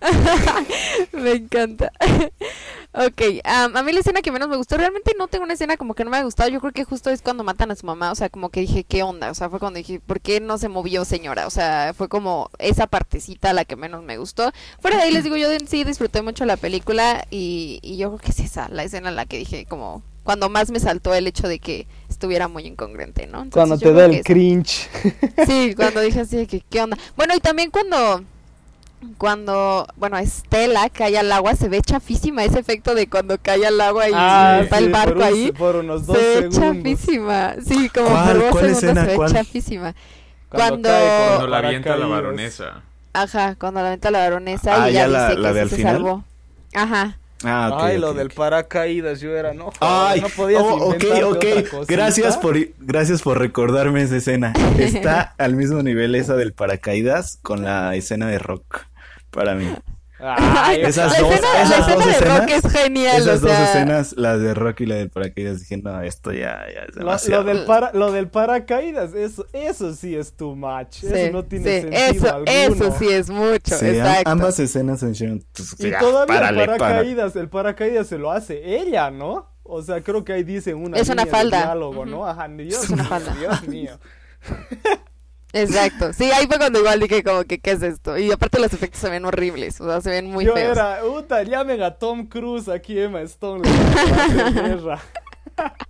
me encanta. ok, a mí la escena que menos me gustó, realmente no tengo una escena como que no me ha gustado. Yo creo que justo es cuando matan a su mamá. O sea, como que dije, ¿qué onda? O sea, fue cuando dije, ¿por qué no se movió, señora? O sea, fue como esa partecita la que menos me gustó. Fuera de ahí les digo, yo sí disfruté mucho la película y, y yo creo que es esa, la escena en la que dije, como, cuando más me saltó el hecho de que estuviera muy incongruente, ¿no? cuando te da el cringe. Sí, cuando dije así, que qué onda. Bueno, y también cuando cuando, bueno, Estela cae al agua, se ve chafísima ese efecto de cuando cae al agua y ah, está el barco ahí. Por unos dos se ve chafísima. Sí, como por dos segundos escena, se ve chafísima. Cuando, cuando, la avienta la baronesa. Ajá, cuando la avienta la baronesa y ah, ya, dice que se salvó. Ajá. Ah, Ay, lo del paracaídas, yo era, no, Ay, no podías oh, ok, ok, gracias por, gracias por recordarme esa escena. Está al mismo nivel esa del paracaídas con la escena de rock, para mí. Ay, esas dos, escena, esas dos escenas, de rock es genial, esas dos escenas, la de rock y la del paracaídas, dije, no, esto ya, ya es demasiado. Lo, del, para, lo del paracaídas, eso, eso sí es too much, eso no tiene sentido eso, alguno. Eso sí es mucho, exacto. ambas escenas se hicieron, pues, y todavía el paracaídas, el paracaídas se lo hace ella, ¿no? O sea, creo que ahí dicen una es una falda. diálogo, ¿no? Ajá, Dios, es una falda. Dios mío. Exacto. Sí, ahí fue cuando igual dije como que, ¿qué es esto? Y aparte los efectos se ven horribles, o sea, se ven muy Yo feos. era, puta, llamen a Tom Cruise aquí, Emma Stone. le van a hacer guerra.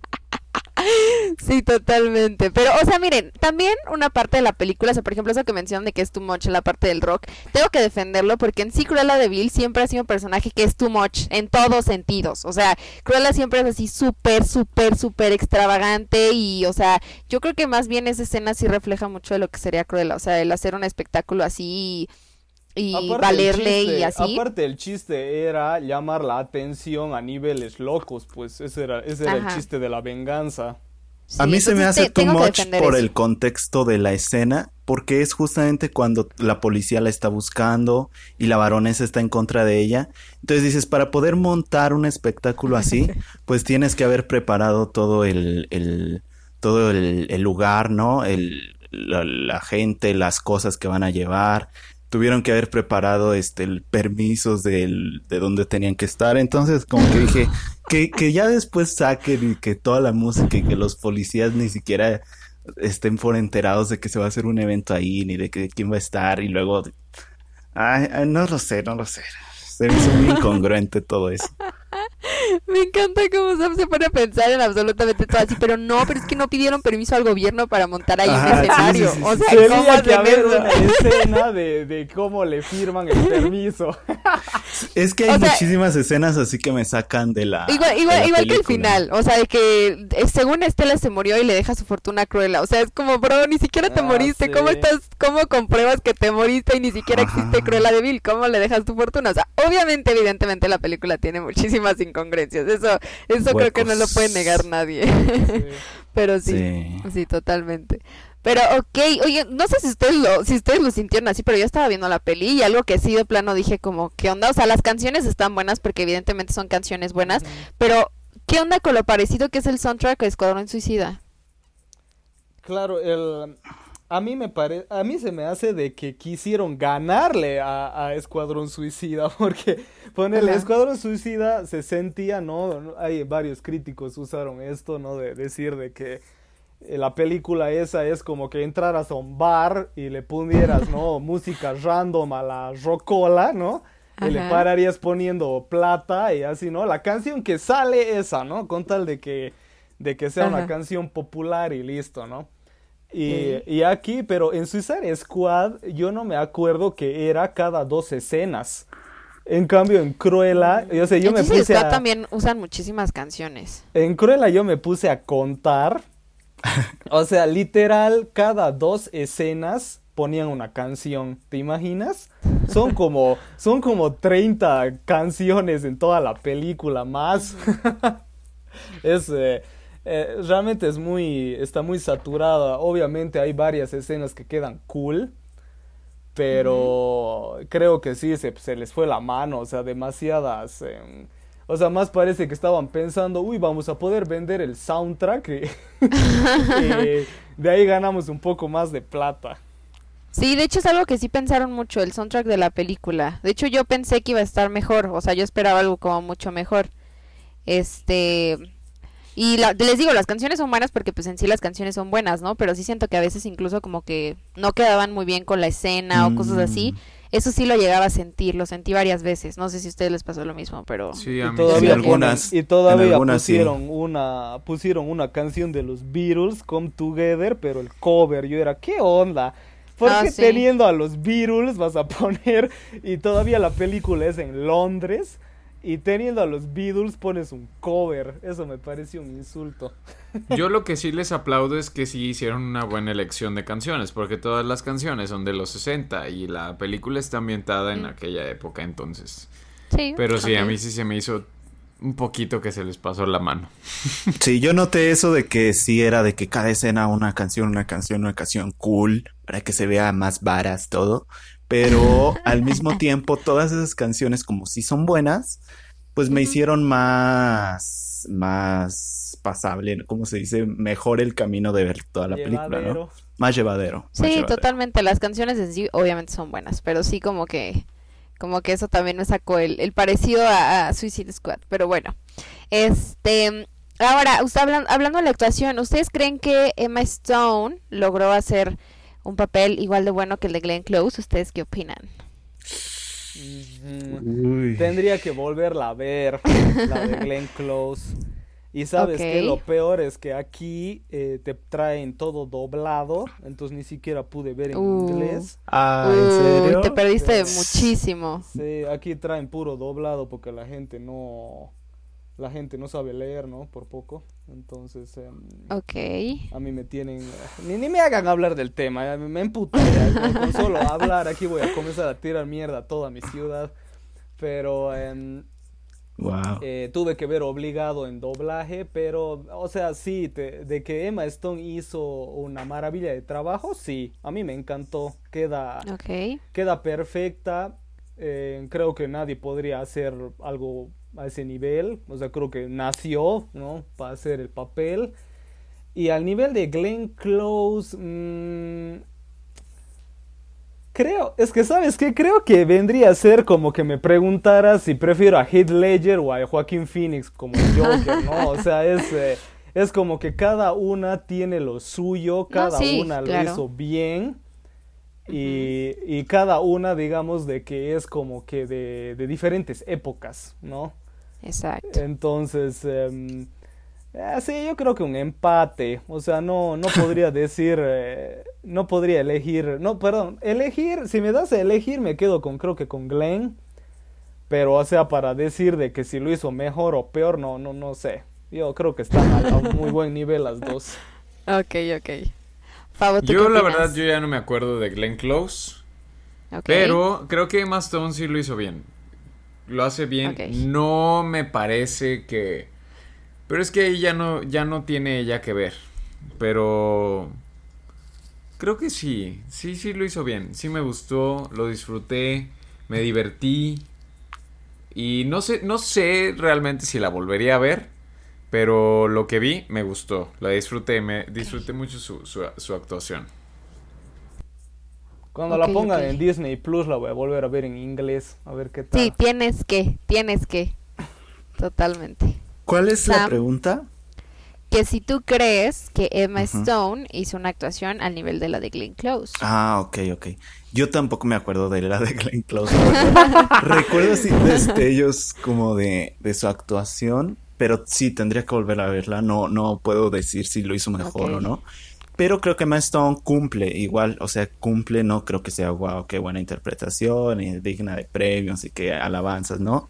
Sí, totalmente. Pero, o sea, miren, también una parte de la película, o sea, por ejemplo, eso que mencionan de que es too much en la parte del rock, tengo que defenderlo porque en sí Cruella de Vil siempre ha sido un personaje que es too much en todos sentidos. O sea, Cruella siempre es así súper, súper, súper extravagante y, o sea, yo creo que más bien esa escena sí refleja mucho de lo que sería Cruella. O sea, el hacer un espectáculo así Aparte, el valerle chiste- y así. Aparte el chiste era llamar la atención a niveles locos, pues ese era, ese era el chiste de la venganza. A mí se me hace te- too much por eso. el contexto de la escena, porque es justamente cuando la policía la está buscando y la baronesa está en contra de ella. Entonces dices, para poder montar un espectáculo así, pues tienes que haber preparado todo el, el todo el, el lugar, ¿no? El, la, la gente, las cosas que van a llevar. Tuvieron que haber preparado este el permisos del, de donde tenían que estar. Entonces, como que dije, que, que ya después saquen y que toda la música y que los policías ni siquiera estén por enterados de que se va a hacer un evento ahí, ni de que quién va a estar, y luego ay, ay, no lo sé, no lo sé. Se me hizo muy incongruente todo eso. Me encanta cómo Sam se pone a pensar en absolutamente todo así, pero no, pero es que no pidieron permiso al gobierno para montar ahí Ajá, un escenario. sí, sí, o sea, ¿cómo que hacen haber eso? una escena de, de cómo le firman el permiso. Es que hay O sea- muchísimas escenas así que me sacan de la. Igual, de igual, la igual que el final, o sea, de que eh, según Estela se murió y le deja su fortuna a Cruella, o sea, es como, bro, ni siquiera te Ah, moriste, ¿cómo estás, cómo compruebas que te moriste y ni siquiera Ajá. existe Cruella de Vil? ¿Cómo le dejas tu fortuna? O sea, obviamente, evidentemente la película tiene muchísimas incongruencias, eso, eso creo que no lo puede negar nadie, Sí. pero sí, Sí. sí, totalmente. Pero ok, oye, no sé si ustedes lo, si ustedes lo sintieron así, pero yo estaba viendo la peli y algo que sí de plano dije como, ¿qué onda? O sea, las canciones están buenas porque evidentemente son canciones buenas, pero ¿qué onda con lo parecido que es el soundtrack de Escuadrón Suicida? Claro, el a mí me pare, a mí se me hace de que quisieron ganarle a, a Escuadrón Suicida porque ponerle Ajá. Escuadrón Suicida se sentía, ¿no? Hay varios críticos usaron esto, ¿no? De decir de que eh, la película esa es como que entraras a un bar y le pudieras, ¿no? Música random a la rocola, ¿no? Y le pararías poniendo plata y así, ¿no? La canción que sale esa, ¿no? Con tal de que, de que sea una canción popular y listo, ¿no? Y, aquí, pero en Suicide Squad yo no me acuerdo que era cada dos escenas. En cambio, en Cruella, yo sé, yo en me Suicide puse Squad a... también usan muchísimas canciones. En Cruella yo me puse a contar. O sea, literal, cada dos escenas ponían una canción. ¿Te imaginas? Son como, son como 30 canciones en toda la película más. es, eh, eh, realmente es muy, está muy saturada. Obviamente hay varias escenas que quedan cool. Pero creo que sí, se, se les fue la mano, o sea, demasiadas... em, o sea, más parece que estaban pensando, uy, vamos a poder vender el soundtrack y, y de ahí ganamos un poco más de plata. Sí, de hecho es algo que sí pensaron mucho, el soundtrack de la película. De hecho yo pensé que iba a estar mejor, o sea, yo esperaba algo como mucho mejor. Este... Y la- les digo, las canciones son buenas porque pues en sí las canciones son buenas, ¿no? Pero sí siento que a veces incluso como que no quedaban muy bien con la escena o cosas así. Mm. Eso sí lo llegaba a sentir, lo sentí varias veces. No sé si a ustedes les pasó lo mismo, pero... Sí, a Y todavía, algunas- y todavía sí. pusieron una pusieron una canción de los Beatles, Come Together, pero el cover, yo era, ¿qué onda? ¿Por Ah, sí. teniendo a los Beatles vas a poner y todavía la película es en Londres y teniendo a los Beatles pones un cover? Eso me pareció un insulto. Yo lo que sí les aplaudo es que sí hicieron una buena elección de canciones, porque todas las canciones son de los 60 y la película está ambientada en Mm. aquella época entonces. Sí. Pero sí, a mí sí se me hizo un poquito que se les pasó la mano. Sí, yo noté eso de que sí era de que cada escena una canción, una canción, una canción cool, para que se vea más varas todo. Pero al mismo tiempo, todas esas canciones, como sí son buenas, pues me hicieron más, más pasable, ¿cómo se dice? Mejor el camino de ver toda la película, ¿no? Más llevadero. más Sí, llevadero. totalmente. Las canciones en sí obviamente son buenas, pero sí como que como que eso también me sacó el, el parecido a, a Suicide Squad. Pero bueno, este, Ahora, usted hablando de la actuación, ¿ustedes creen que Emma Stone logró hacer un papel igual de bueno que el de Glenn Close? ¿Ustedes qué opinan? Tendría que volverla a ver, la de Glenn Close. Y sabes que lo peor es que aquí eh, te traen todo doblado, entonces ni siquiera pude ver en uh. inglés. Ah, ¿en serio? Te perdiste muchísimo. Sí, aquí traen puro doblado porque la gente no la gente no sabe leer, ¿no? Por poco. Entonces, eh, a mí me tienen... Ni, ni, me hagan hablar del tema, me, me con, solo hablar aquí voy a comenzar a tirar mierda a toda mi ciudad. Pero em, eh, tuve que ver obligado en doblaje, pero, o sea, sí, de que Emma Stone hizo una maravilla de trabajo, sí, a mí me encantó, queda, queda perfecta, eh, creo que nadie podría hacer algo a ese nivel, o sea, creo que nació, ¿no? Para hacer el papel. Y al nivel de Glenn Close, mmm, creo, es que sabes que creo que vendría a ser como que me preguntaras si prefiero a Heath Ledger o a Joaquín Phoenix como Joker, ¿no? O sea, es, eh, es como que cada una tiene lo suyo, cada una lo hizo bien. Y, y, cada una, digamos, de que es como que de, de diferentes épocas, ¿no? Exacto. Entonces, eh, sí, yo creo que un empate. O sea, no, no podría decir, eh, no podría elegir, no, perdón, elegir, si me das a elegir, me quedo con, creo que con Glenn. Pero, o sea, para decir de que si lo hizo mejor o peor, no, no, no sé. Yo creo que están a, un muy buen nivel las dos. Ok, ok. yo, la verdad, yo ya no me acuerdo de Glenn Close. Pero creo que Emma Stone sí lo hizo bien lo hace bien. No me parece que... Pero es que ahí ya no, ya no tiene ella que ver. Pero... Creo que sí, sí, sí lo hizo bien. Sí me gustó, lo disfruté, me divertí. Y no sé, no sé realmente si la volvería a ver. Pero lo que vi me gustó. La disfruté, me disfruté mucho su, su actuación. Cuando la pongan en Disney Plus la voy a volver a ver en inglés, a ver qué tal. Sí, tienes que, tienes que. Totalmente. ¿Cuál es la pregunta? Que si tú crees que Emma Stone hizo una actuación al nivel de la de Glenn Close. Ah, ok, ok. Yo tampoco me acuerdo de la de Glenn Close. Recuerdo así destellos como de, de su actuación, pero sí tendría que volver a verla. No, no puedo decir si lo hizo mejor o no. Pero creo que Emma cumple igual, o sea, cumple, no creo que sea wow, qué buena interpretación y digna de premios y que alabanzas, ¿no?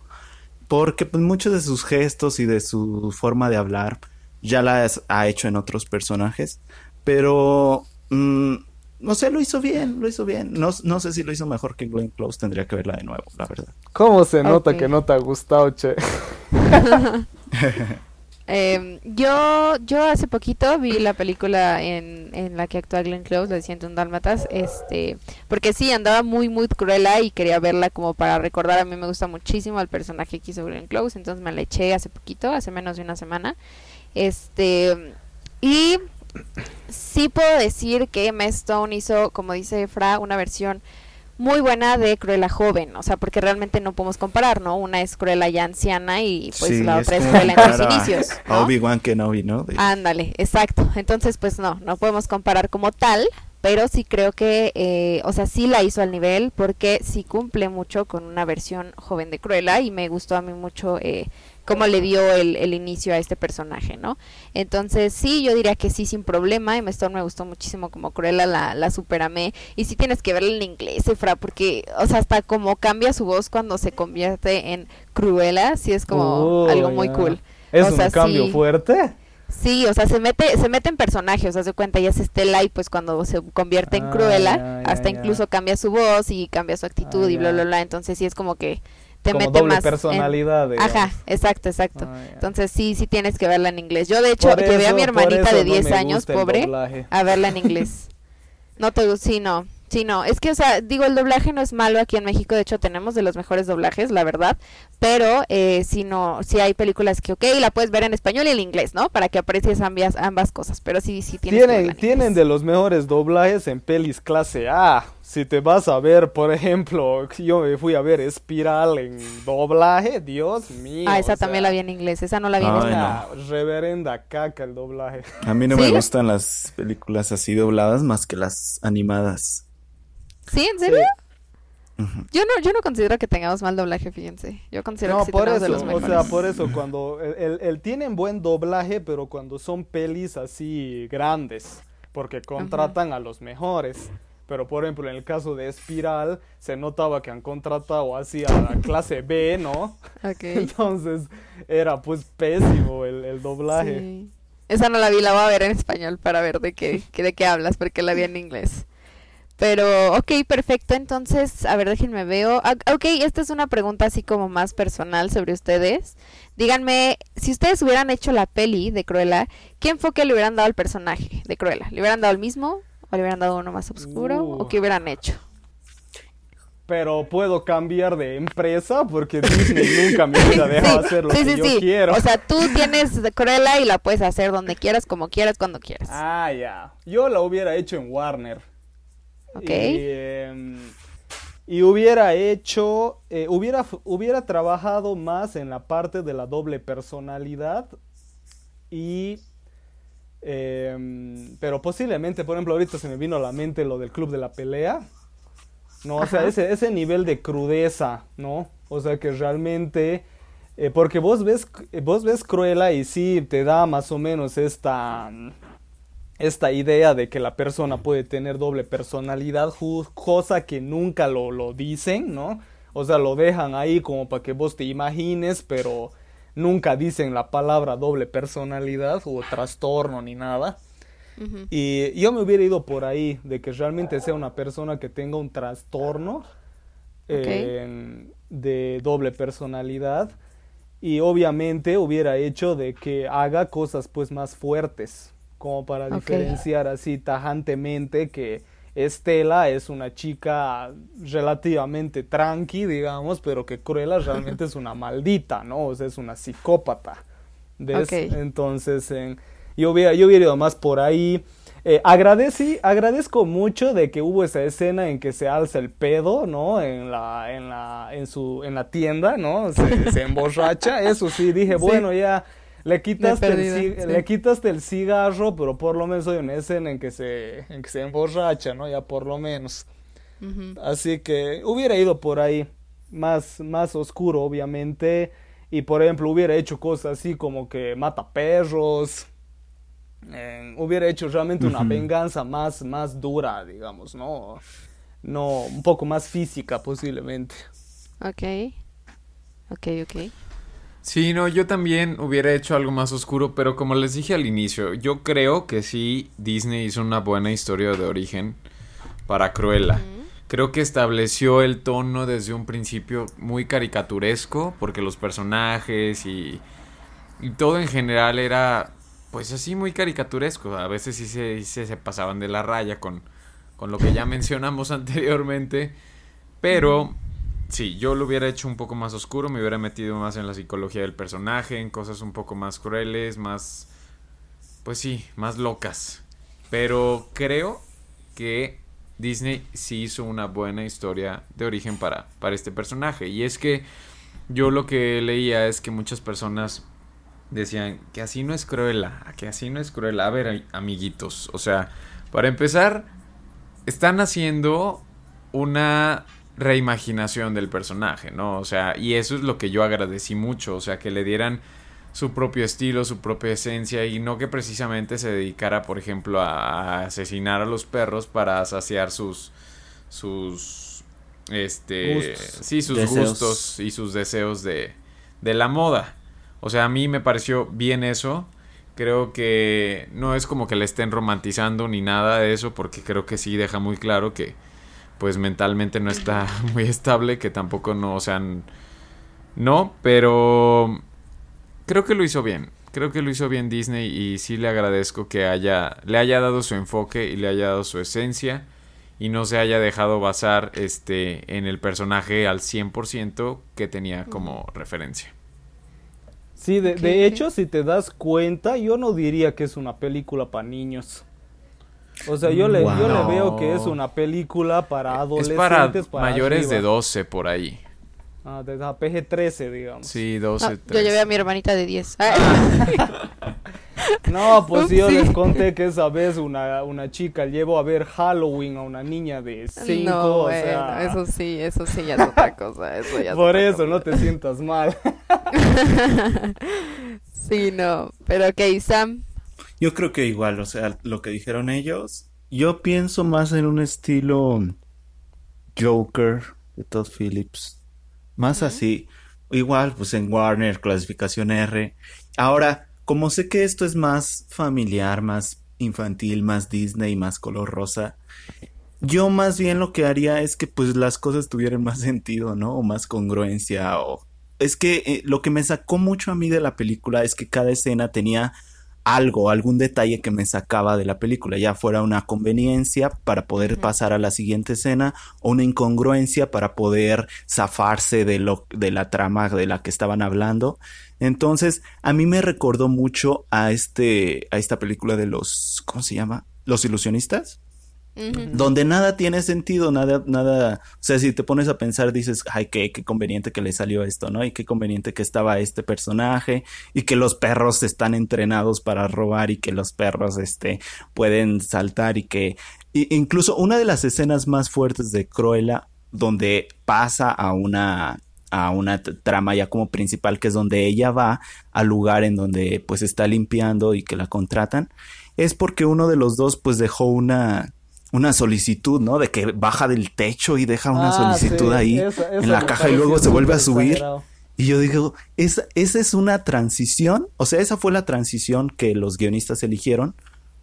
Porque pues muchos de sus gestos y de su forma de hablar ya la ha hecho en otros personajes, pero mm, no sé, lo hizo bien, lo hizo bien. No, no sé si lo hizo mejor que Glenn Close, tendría que verla de nuevo, la verdad. ¿Cómo se nota que no te ha gustado, che? Eh, yo, yo hace poquito vi la película en, en la que actúa Glenn Close, la de un Dálmatas, este, porque sí, andaba muy, muy cruela y quería verla como para recordar, a mí me gusta muchísimo el personaje que hizo Glenn Close, entonces me la eché hace poquito, hace menos de una semana, este, y sí puedo decir que Emma Stone hizo, como dice Fra, una versión muy buena de Cruella joven, o sea, porque realmente no podemos comparar, ¿no? Una es Cruella ya anciana y pues la otra es, Cruella en sus inicios. ¿no? Obi-Wan Kenobi, ¿no? Ándale, exacto. Entonces, pues no, no podemos comparar como tal, pero sí creo que, eh, o sea, sí la hizo al nivel porque sí cumple mucho con una versión joven de Cruella y me gustó a mí mucho eh, cómo le dio el, el, inicio a este personaje, ¿no? Entonces, sí, yo diría que sí, sin problema. Y me gustó muchísimo como Cruella, la, la superamé. Y sí tienes que verla en inglés, Efra, porque, o sea, hasta como cambia su voz cuando se convierte en Cruella, sí es como algo muy cool. ¿Es un cambio fuerte? Sí, o sea, se mete, se mete en personajes, o sea, se cuenta, ya es Estela y pues cuando se convierte en ah, Cruella, hasta incluso cambia su voz y cambia su actitud y bla, bla, bla. Entonces sí es como que te como mete doble más personalidad. Ajá, exacto, exacto. Ah, Entonces sí, sí tienes que verla en inglés. Yo de hecho llevé a mi hermanita de 10 años, pobre, a verla en inglés. no te sí, no. Sí, no, es que, o sea, digo, el doblaje no es malo aquí en México, de hecho tenemos de los mejores doblajes, la verdad, pero eh, si no, si hay películas que, ok, la puedes ver en español y en inglés, ¿no? Para que aprecies ambas, ambas cosas, pero sí, sí tienes Tienen, tienen de los mejores doblajes en pelis clase A, si te vas a ver, por ejemplo, yo me fui a ver Espiral en doblaje, Dios mío. Ah, esa también la vi en inglés, esa no la vi en español. Reverenda caca el doblaje. A mí no me gustan las películas así dobladas más que las animadas. ¿Sí? ¿En serio? Yo no, yo no considero que tengamos mal doblaje, fíjense. Yo considero que sí por eso, de los O sea, por eso, cuando el, el, tienen buen doblaje, pero cuando son pelis así grandes, porque contratan a los mejores. Pero por ejemplo, en el caso de Espiral, se notaba que han contratado así a la clase B, ¿no? Ok. Entonces, era pues pésimo el, el doblaje. Sí. Esa no la vi, la voy a ver en español para ver de qué, de qué hablas, porque la vi en inglés. Pero, ok, perfecto. Entonces, a ver, déjenme veo. Ah, ok, esta es una pregunta así como más personal sobre ustedes. Díganme, si ustedes hubieran hecho la peli de Cruella, ¿qué enfoque le hubieran dado al personaje de Cruella? ¿Le hubieran dado el mismo? ¿O le hubieran dado uno más oscuro? ¿O qué hubieran hecho? Pero puedo cambiar de empresa porque Disney nunca me hubiera dejado hacer lo que yo quiero. O sea, tú tienes Cruella y la puedes hacer donde quieras, como quieras, cuando quieras. Ah, ya. Yo la hubiera hecho en Warner. Ok. Y, em, hubiera hecho, eh, hubiera, hubiera trabajado más en la parte de la doble personalidad y Em, pero posiblemente, por ejemplo, ahorita se me vino a la mente lo del club de la pelea. No, o sea, ese, ese nivel de crudeza, ¿no? O sea, que realmente... Eh, porque vos ves, vos ves Cruella y sí te da más o menos esta, esta idea de que la persona puede tener doble personalidad, cosa que nunca lo, lo dicen, ¿no? O sea, lo dejan ahí como para que vos te imagines, pero nunca dicen la palabra doble personalidad o trastorno ni nada. Y yo me hubiera ido por ahí, de que realmente sea una persona que tenga un trastorno de doble personalidad. Y obviamente hubiera hecho de que haga cosas pues más fuertes, como para diferenciar así tajantemente que Estela es una chica relativamente tranqui, digamos, pero que Cruella realmente es una maldita, ¿no? O sea, es una psicópata. Entonces, yo, hubiera, yo hubiera ido más por ahí. Eh, agradecí, agradezco mucho de que hubo esa escena en que se alza el pedo, ¿no? En la, en la, en su, en la tienda, ¿no? Se, se emborracha. Eso sí, dije, bueno, ya le quitaste, el, le quitaste el cigarro, pero por lo menos hay una escena en que se, en que se emborracha, ¿no? Ya por lo menos. Así que hubiera ido por ahí, más, más oscuro, obviamente. Y por ejemplo, hubiera hecho cosas así como que mata perros. hubiera hecho realmente una venganza más, más dura, digamos, ¿no? No, un poco más física posiblemente. Ok. Ok, ok. Sí, no, yo también hubiera hecho algo más oscuro, pero como les dije al inicio, yo creo que sí Disney hizo una buena historia de origen para Cruella. Creo que estableció el tono desde un principio muy caricaturesco, porque los personajes y, y todo en general era pues así muy caricaturesco. A veces sí se, se pasaban de la raya con, con lo que ya mencionamos anteriormente, pero... Sí, yo lo hubiera hecho un poco más oscuro, me hubiera metido más en la psicología del personaje, en cosas un poco más crueles, más... Pues sí, más locas. Pero creo que Disney sí hizo una buena historia de origen para, para este personaje. Y es que yo lo que leía es que muchas personas decían que así no es cruela, que así no es cruela. A ver, amiguitos, o sea, para empezar, están haciendo una reimaginación del personaje, ¿no? O sea, y eso es lo que yo agradecí mucho, o sea, que le dieran su propio estilo, su propia esencia y no que precisamente se dedicara, por ejemplo, a, asesinar a los perros para saciar sus sus este sí, sus gustos y sus deseos de de la moda. O sea, a mí me pareció bien eso. Creo que no es como que le estén romantizando ni nada de eso porque creo que sí deja muy claro que pues mentalmente no está muy estable, que tampoco no, o sea, no, pero creo que lo hizo bien. Creo que lo hizo bien Disney y sí le agradezco que haya le haya dado su enfoque y le haya dado su esencia y no se haya dejado basar este en el personaje al 100% que tenía como referencia. Sí, de, de, hecho, si te das cuenta, yo no diría que es una película para niños. O sea, yo le, yo le veo que es una película para adolescentes. Es para, mayores de 12 por ahí. Ah, de la PG-13, digamos. Sí, 12, no, Yo llevé a mi hermanita de 10. no, pues yo les conté que esa vez una, una chica llevó a ver Halloween a una niña de 5. No, o sea... eso sí, eso sí ya es otra cosa. Eso ya Por eso, no te sientas mal. sí, no. Pero ok, Sam. Yo creo que igual, o sea, lo que dijeron ellos, yo pienso más en un estilo Joker de Todd Phillips más así. Igual, pues en Warner, clasificación R. Ahora, como sé que esto es más familiar, más infantil, más Disney, más color rosa, yo más bien lo que haría es que pues las cosas tuvieran más sentido, ¿no? O más congruencia o... Es que eh, lo que me sacó mucho a mí de la película es que cada escena tenía algo, algún detalle que me sacaba de la película, ya fuera una conveniencia para poder pasar a la siguiente escena o una incongruencia para poder zafarse de lo de la trama de la que estaban hablando. Entonces, a mí me recordó mucho a este a esta película de los ¿cómo se llama? Los ilusionistas donde nada tiene sentido, nada, nada, o sea, si te pones a pensar, dices, ay, qué, qué conveniente que le salió esto, ¿no? Y qué conveniente que estaba este personaje y que los perros están entrenados para robar y que los perros, este, pueden saltar y que, incluso una de las escenas más fuertes de Cruella, donde pasa a una, a una trama ya como principal, que es donde ella va al lugar en donde pues está limpiando y que la contratan, es porque uno de los dos pues dejó una una solicitud, ¿no? De que baja del techo y deja una ah, solicitud ahí en la caja y luego se vuelve a subir. Y yo digo, esa, esa es una transición, o sea, esa fue la transición que los guionistas eligieron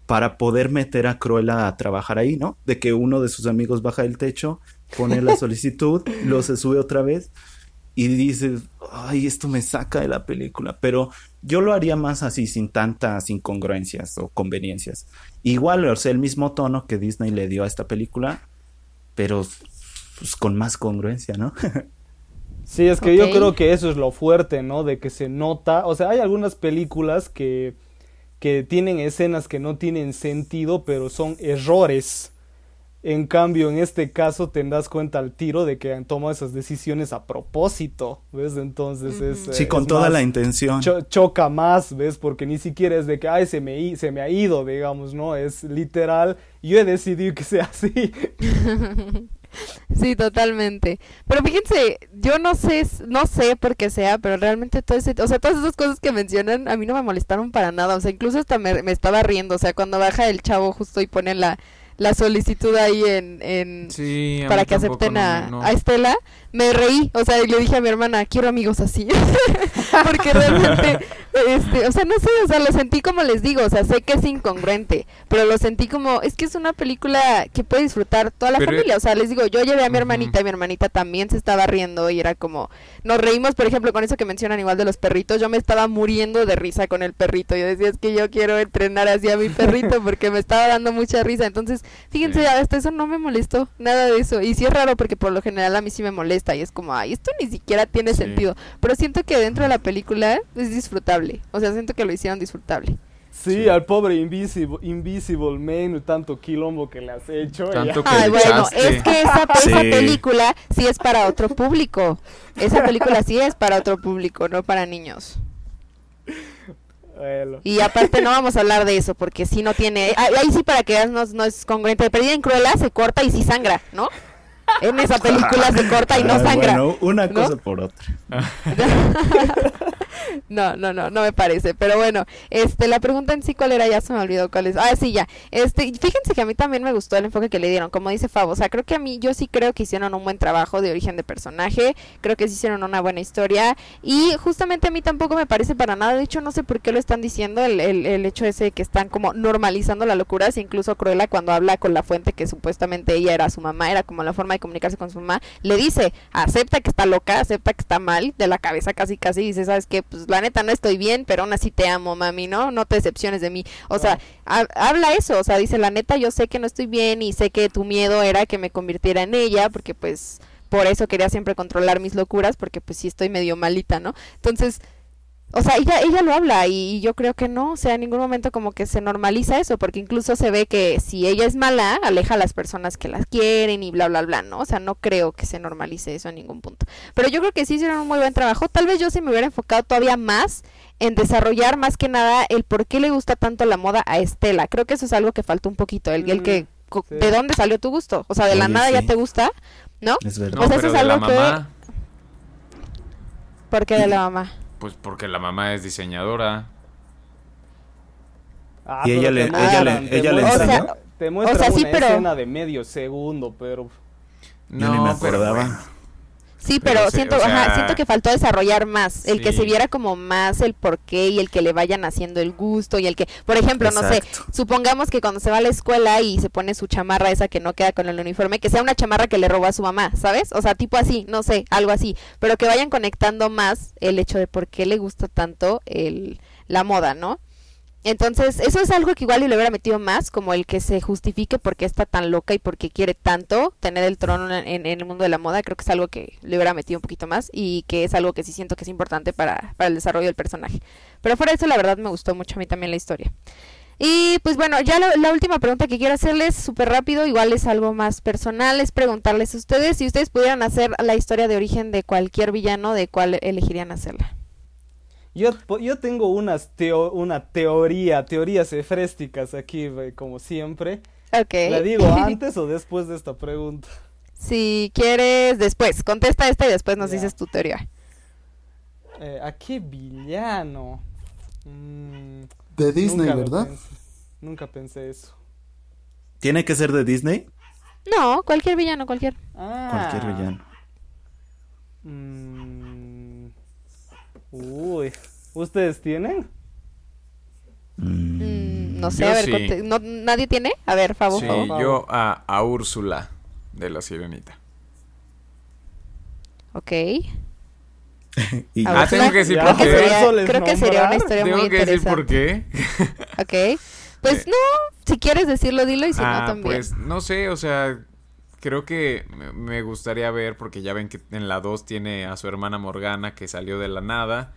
para poder meter a Cruella a trabajar ahí, ¿no? De que uno de sus amigos baja del techo, pone la solicitud, luego se sube otra vez y dices, ay, esto me saca de la película, pero yo lo haría más así, sin tantas incongruencias o conveniencias. Igual, o sea, el mismo tono que Disney le dio a esta película, pero pues, con más congruencia, ¿no? sí, es que yo creo que eso es lo fuerte, ¿no? De que se nota, o sea, hay algunas películas que, que tienen escenas que no tienen sentido, pero son errores en cambio, en este caso te das cuenta al tiro de que han tomado esas decisiones a propósito, ¿ves? Entonces es... Sí, con toda la intención. choca más, ¿ves? Porque ni siquiera es de que, ay, se me, se me ha ido, digamos, ¿no? Es literal, yo he decidido que sea así. Sí, totalmente. Pero fíjense, yo no sé, no sé por qué sea, pero realmente todo ese, o sea, todas esas cosas que mencionan a mí no me molestaron para nada, o sea, incluso hasta me, me estaba riendo, o sea, cuando baja el chavo justo y pone la, la solicitud ahí en, en para que acepten a, a, Estela, me reí, o sea, y le dije a mi hermana, quiero amigos así, porque realmente, este, o sea, no sé, o sea, lo sentí como les digo, o sea, sé que es incongruente, pero lo sentí como, es que es una película que puede disfrutar toda la familia, o sea, les digo, yo llevé a mi hermanita y mi hermanita también se estaba riendo y era como, nos reímos, por ejemplo, con eso que mencionan igual de los perritos, yo me estaba muriendo de risa con el perrito, yo decía, es que yo quiero entrenar así a mi perrito porque me estaba dando mucha risa, entonces, fíjense, hasta eso no me molestó, nada de eso, y sí es raro porque por lo general a mí sí me molesta, y es como, ay, esto ni siquiera tiene sentido. Pero siento que dentro de la película es disfrutable. O sea, siento que lo hicieron disfrutable. Sí, al pobre Invisible, Invisible Man, tanto quilombo que le has hecho. Tanto que Ay, bueno, es que esa, película sí es para otro público. Esa película sí es para otro público, no para niños. Y aparte no vamos a hablar de eso porque si no tiene... Ahí, sí para que no, no es congruente. Perdida en Cruella se corta y sí sangra, ¿no? En esa película se corta y no sangra. Bueno, una cosa por otra. no, no, no, no me parece. Pero bueno, este, la pregunta en sí, ¿cuál era? Ya se me olvidó cuál es. Ah, sí, ya. Este, fíjense que a mí también me gustó el enfoque que le dieron. Como dice Fabo, o sea, creo que a mí, yo sí creo que hicieron un buen trabajo de origen de personaje. Creo que sí hicieron una buena historia. Y justamente a mí tampoco me parece para nada. De hecho, no sé por qué lo están diciendo. El, el, el hecho ese de que están como normalizando la locura. Si incluso Cruella, cuando habla con la fuente que supuestamente ella era su mamá, era como la forma de comunicarse con su mamá, le dice, acepta que está loca, acepta que está mal, de la cabeza casi casi, y dice, ¿sabes qué? Pues la neta no estoy bien, pero aún así te amo, mami, ¿no? No te decepciones de mí. O sea, habla eso, o sea, dice, la neta yo sé que no estoy bien y sé que tu miedo era que me convirtiera en ella, porque pues por eso quería siempre controlar mis locuras, porque pues sí estoy medio malita, ¿no? Entonces, o sea, ella, ella lo habla y, yo creo que no, o sea, en ningún momento como que se normaliza eso, porque incluso se ve que si ella es mala, aleja a las personas que las quieren y bla, bla, bla, ¿no? O sea, no creo que se normalice eso en ningún punto. Pero yo creo que sí hicieron un muy buen trabajo. Tal vez yo sí me hubiera enfocado todavía más en desarrollar más que nada el por qué le gusta tanto la moda a Estela. Creo que eso es algo que falta un poquito, el, el que, mm, ¿de dónde salió tu gusto? O sea, de la nada ya te gusta, ¿no? Es verdad. o sea, eso es algo que... ¿Por qué de la mamá? Pues porque la mamá es diseñadora. Ah, y ella le, ella le, ella le enseñó. te muestra o sea, sí, una pero... escena de medio segundo, pero... No, ni me acordaba. Sí, pero, siento, ajá, siento que faltó desarrollar más, el que se viera como más el porqué y el que le vayan haciendo el gusto y el que, por ejemplo, no sé, supongamos que cuando se va a la escuela y se pone su chamarra esa que no queda con el uniforme, que sea una chamarra que le robó a su mamá, ¿sabes? O sea, tipo así, no sé, algo así, pero que vayan conectando más el hecho de por qué le gusta tanto el, la moda, ¿no? Entonces, eso es algo que igual le hubiera metido más, como el que se justifique por qué está tan loca y por qué quiere tanto tener el trono en, el mundo de la moda. Creo que es algo que le hubiera metido un poquito más y que es algo que sí siento que es importante para, para el desarrollo del personaje. Pero fuera de eso, la verdad me gustó mucho a mí también la historia. Y pues bueno, ya la última pregunta que quiero hacerles súper rápido, igual es algo más personal, es preguntarles a ustedes si ustedes pudieran hacer la historia de origen de cualquier villano, ¿de cuál elegirían hacerla? Yo, yo tengo unas teo, una teoría, teorías efrésticas aquí, como siempre. Ok. ¿La digo antes o después de esta pregunta? Si quieres, después. Contesta esta y después nos dices tu teoría. Eh, ¿A qué villano? Mm, de Disney, ¿verdad? nunca pensé eso. ¿Tiene que ser de Disney? No, cualquier villano, cualquier. Ah. Cualquier villano. Mm, Uy, ¿ustedes tienen? Mm, no sé, a ver, ¿nadie tiene? A ver, favor. Sí, yo a, a Úrsula de la Sirenita. Ok. ah, tengo que decir por qué. creo que sería una historia muy interesante. Tengo que decir por qué. ok. Pues no, si quieres decirlo, dilo y si no ah, también. Pues no sé, o sea, creo que me gustaría ver, porque ya ven que en la 2 tiene a su hermana Morgana que salió de la nada.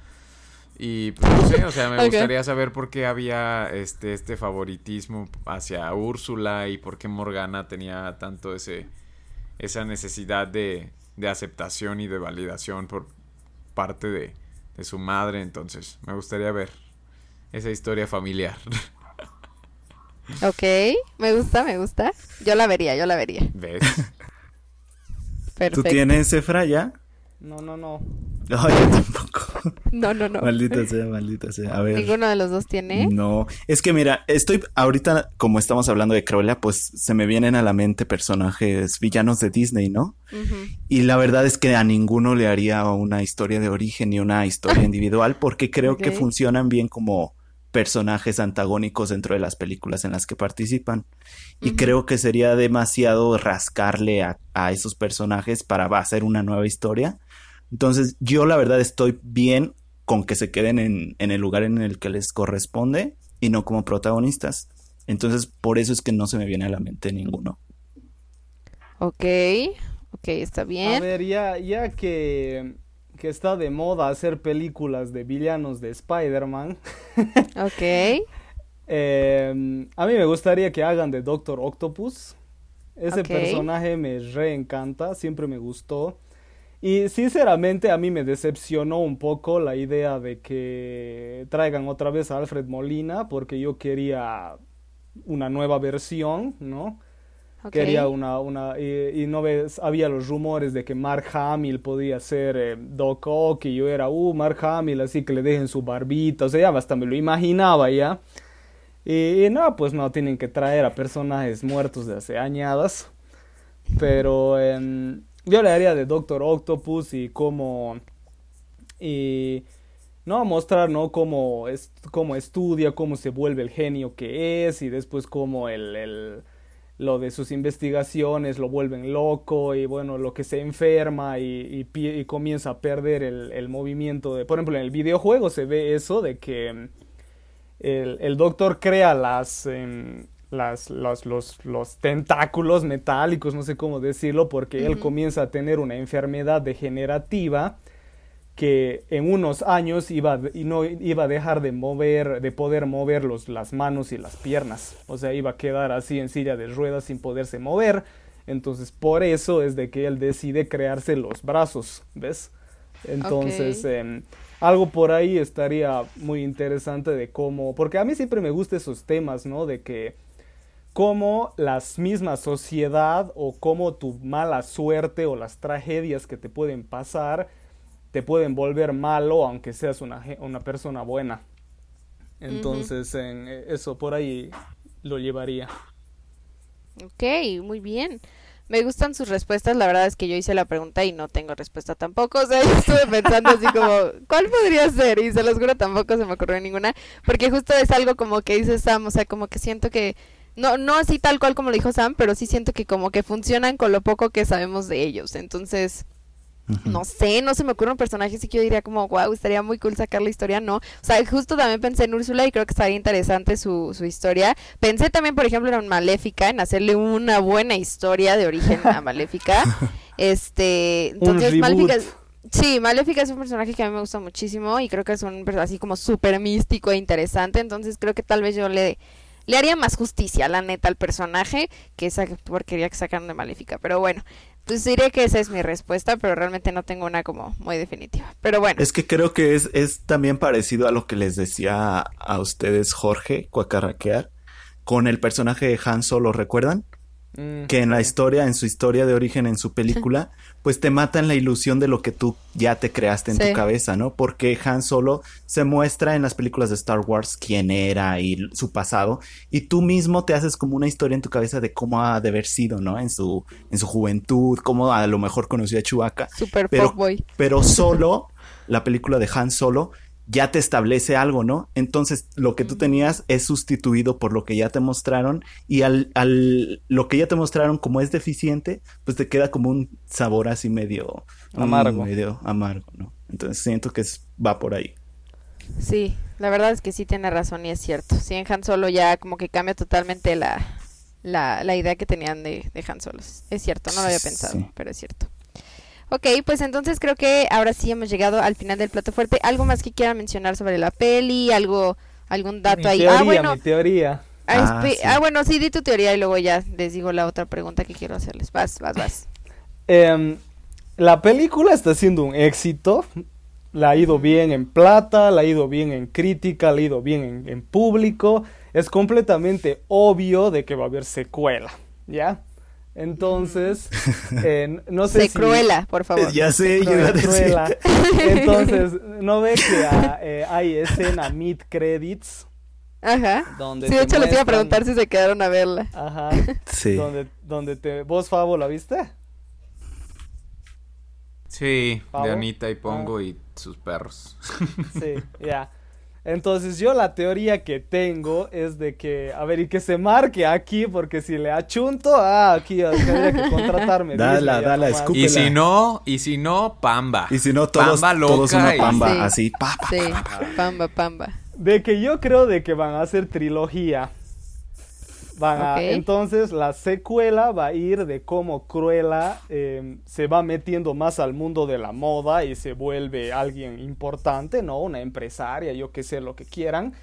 Y pues no sé, o sea, me gustaría saber por qué había este, este favoritismo hacia Úrsula y por qué Morgana tenía tanto ese, esa necesidad de, de aceptación y de validación por parte de, de su madre. Entonces, me gustaría ver esa historia familiar. Ok, me gusta, me gusta. Yo la vería, yo la vería. ¿Ves? ¿Tú tienes Efra ya? No, no, no. No, yo tampoco. No, no, no. Maldita sea, maldita sea. A ver. ¿Ninguno de los dos tiene? No. Es que mira, estoy ahorita, como estamos hablando de Cruella, pues se me vienen a la mente personajes villanos de Disney, ¿no? Y la verdad es que a ninguno le haría una historia de origen ni una historia individual porque creo que funcionan bien como personajes antagónicos dentro de las películas en las que participan. Y creo que sería demasiado rascarle a, esos personajes para hacer una nueva historia. Entonces, yo la verdad estoy bien con que se queden en, en, el lugar en el que les corresponde y no como protagonistas. Entonces, por eso es que no se me viene a la mente ninguno. Ok, ok, está bien. A ver, ya, ya que que está de moda hacer películas de villanos de Spider-Man. ok. Em, a mí me gustaría que hagan de Doctor Octopus. Ese personaje me reencanta, siempre me gustó. Y sinceramente a mí me decepcionó un poco la idea de que traigan otra vez a Alfred Molina porque yo quería una nueva versión, ¿no? Quería una, una y, no ves, había los rumores de que Mark Hamill podía ser eh, Doc Ock y yo era, uh, Mark Hamill, así que le dejen su barbita, o sea, ya hasta me lo imaginaba ya. Y, no, pues no, tienen que traer a personajes muertos de hace añadas. Pero em, yo le haría de Doctor Octopus y cómo... Y no mostrar no cómo, es, cómo estudia cómo se vuelve el genio que es y después cómo el, lo de sus investigaciones lo vuelven loco y bueno, lo que se enferma y, y, comienza a perder el, movimiento de... Por ejemplo, en el videojuego se ve eso de que mm, el, doctor crea las, em, las los, los, tentáculos metálicos, no sé cómo decirlo, porque él comienza a tener una enfermedad degenerativa que en unos años iba, y no iba a dejar de mover, de poder mover los, las manos y las piernas. O sea, iba a quedar así en silla de ruedas sin poderse mover. Entonces, por eso es de que él decide crearse los brazos, ¿ves? Entonces, em, algo por ahí estaría muy interesante de cómo, porque a mí siempre me gustan esos temas, ¿no? De que cómo las mismas sociedad o cómo tu mala suerte o las tragedias que te pueden pasar te pueden volver malo aunque seas una, una persona buena. Entonces, en eso por ahí lo llevaría. Ok, muy bien. Me gustan sus respuestas, la verdad es que yo hice la pregunta y no tengo respuesta tampoco, o sea, yo estuve pensando así como, ¿cuál podría ser? Y se los juro, tampoco se me ocurrió ninguna, porque justo es algo como que dice Sam, o sea, como que siento que, no, no así tal cual como lo dijo Sam, pero sí siento que como que funcionan con lo poco que sabemos de ellos, entonces, no sé, no se me ocurre un personaje así que yo diría como, wow, estaría muy cool sacar la historia, no. O sea, justo también pensé en Úrsula y creo que estaría interesante su, su historia. Pensé también, por ejemplo, en Maléfica, en hacerle una buena historia de origen a Maléfica. este, entonces Maléfica... Sí, Maléfica es un personaje que a mí me gusta muchísimo y creo que es un personaje así como súper místico e interesante, entonces creo que tal vez yo le, le haría más justicia, la neta, al personaje que esa porquería que sacaron de Maléfica. Pero bueno, pues diría que esa es mi respuesta, pero realmente no tengo una como muy definitiva. Pero bueno. Es que creo que es, es también parecido a lo que les decía a ustedes Jorge Cuacarraquear con el personaje de Han Solo, ¿recuerdan? Mm, que en la historia, en su historia de origen, en su película, pues te matan la ilusión de lo que tú ya te creaste en tu cabeza, ¿no? Porque Han Solo se muestra en las películas de Star Wars quién era y su pasado, y tú mismo te haces como una historia en tu cabeza de cómo ha de haber sido, ¿no? En su, en su juventud, cómo a lo mejor conoció a Chewbacca. Super pero, boy. pero solo la película de Han Solo ya te establece algo, ¿no? Entonces lo que tú tenías es sustituido por lo que ya te mostraron y al, al lo que ya te mostraron como es deficiente, pues te queda como un sabor así medio amargo, medio amargo, ¿no? Entonces siento que va por ahí. Sí, la verdad es que sí tiene razón y es cierto. Si en Han Solo ya como que cambia totalmente la, la, la idea que tenían de, de Han Solo. Es cierto, no lo había pensado, pero es cierto. Ok, pues entonces creo que ahora sí hemos llegado al final del plato fuerte. ¿Algo más que quiera mencionar sobre la peli? ¿Algo, algún dato ahí? ah, bueno. Mi teoría. Ah, ah, ah, bueno, sí, di tu teoría y luego ya les digo la otra pregunta que quiero hacerles. Vas, vas, vas. Em, la película está siendo un éxito. La ha ido bien en plata, la ha ido bien en crítica, la ha ido bien en, en público. Es completamente obvio de que va a haber secuela, ¿ya? Entonces, eh, no sé si... Cruela, por favor. Ya sé, yo Cruela. Entonces, ¿no ve que ah, eh, hay escena mid credits? Ajá. Donde sí, de hecho les iba a preguntar si se quedaron a verla. Ajá. Sí. Donde, donde te... ¿Vos, Fabo, la viste? Sí, de Anita y Pongo ah. y sus perros. Sí, ya. Entonces yo la teoría que tengo es de que, a ver, y que se marque aquí, porque si le achunto, ah, aquí tendría que contratarme. dala, dala, escúpela. Y si no, y si no, pamba. Y si no, todos, pamba loca todos una pamba, así, pa, pa, sí, pamba, pamba. De que yo creo de que van a hacer trilogía. Entonces la secuela va a ir de cómo Cruella em, se va metiendo más al mundo de la moda y se vuelve alguien importante, ¿no? Una empresaria, yo qué sé, lo que quieran.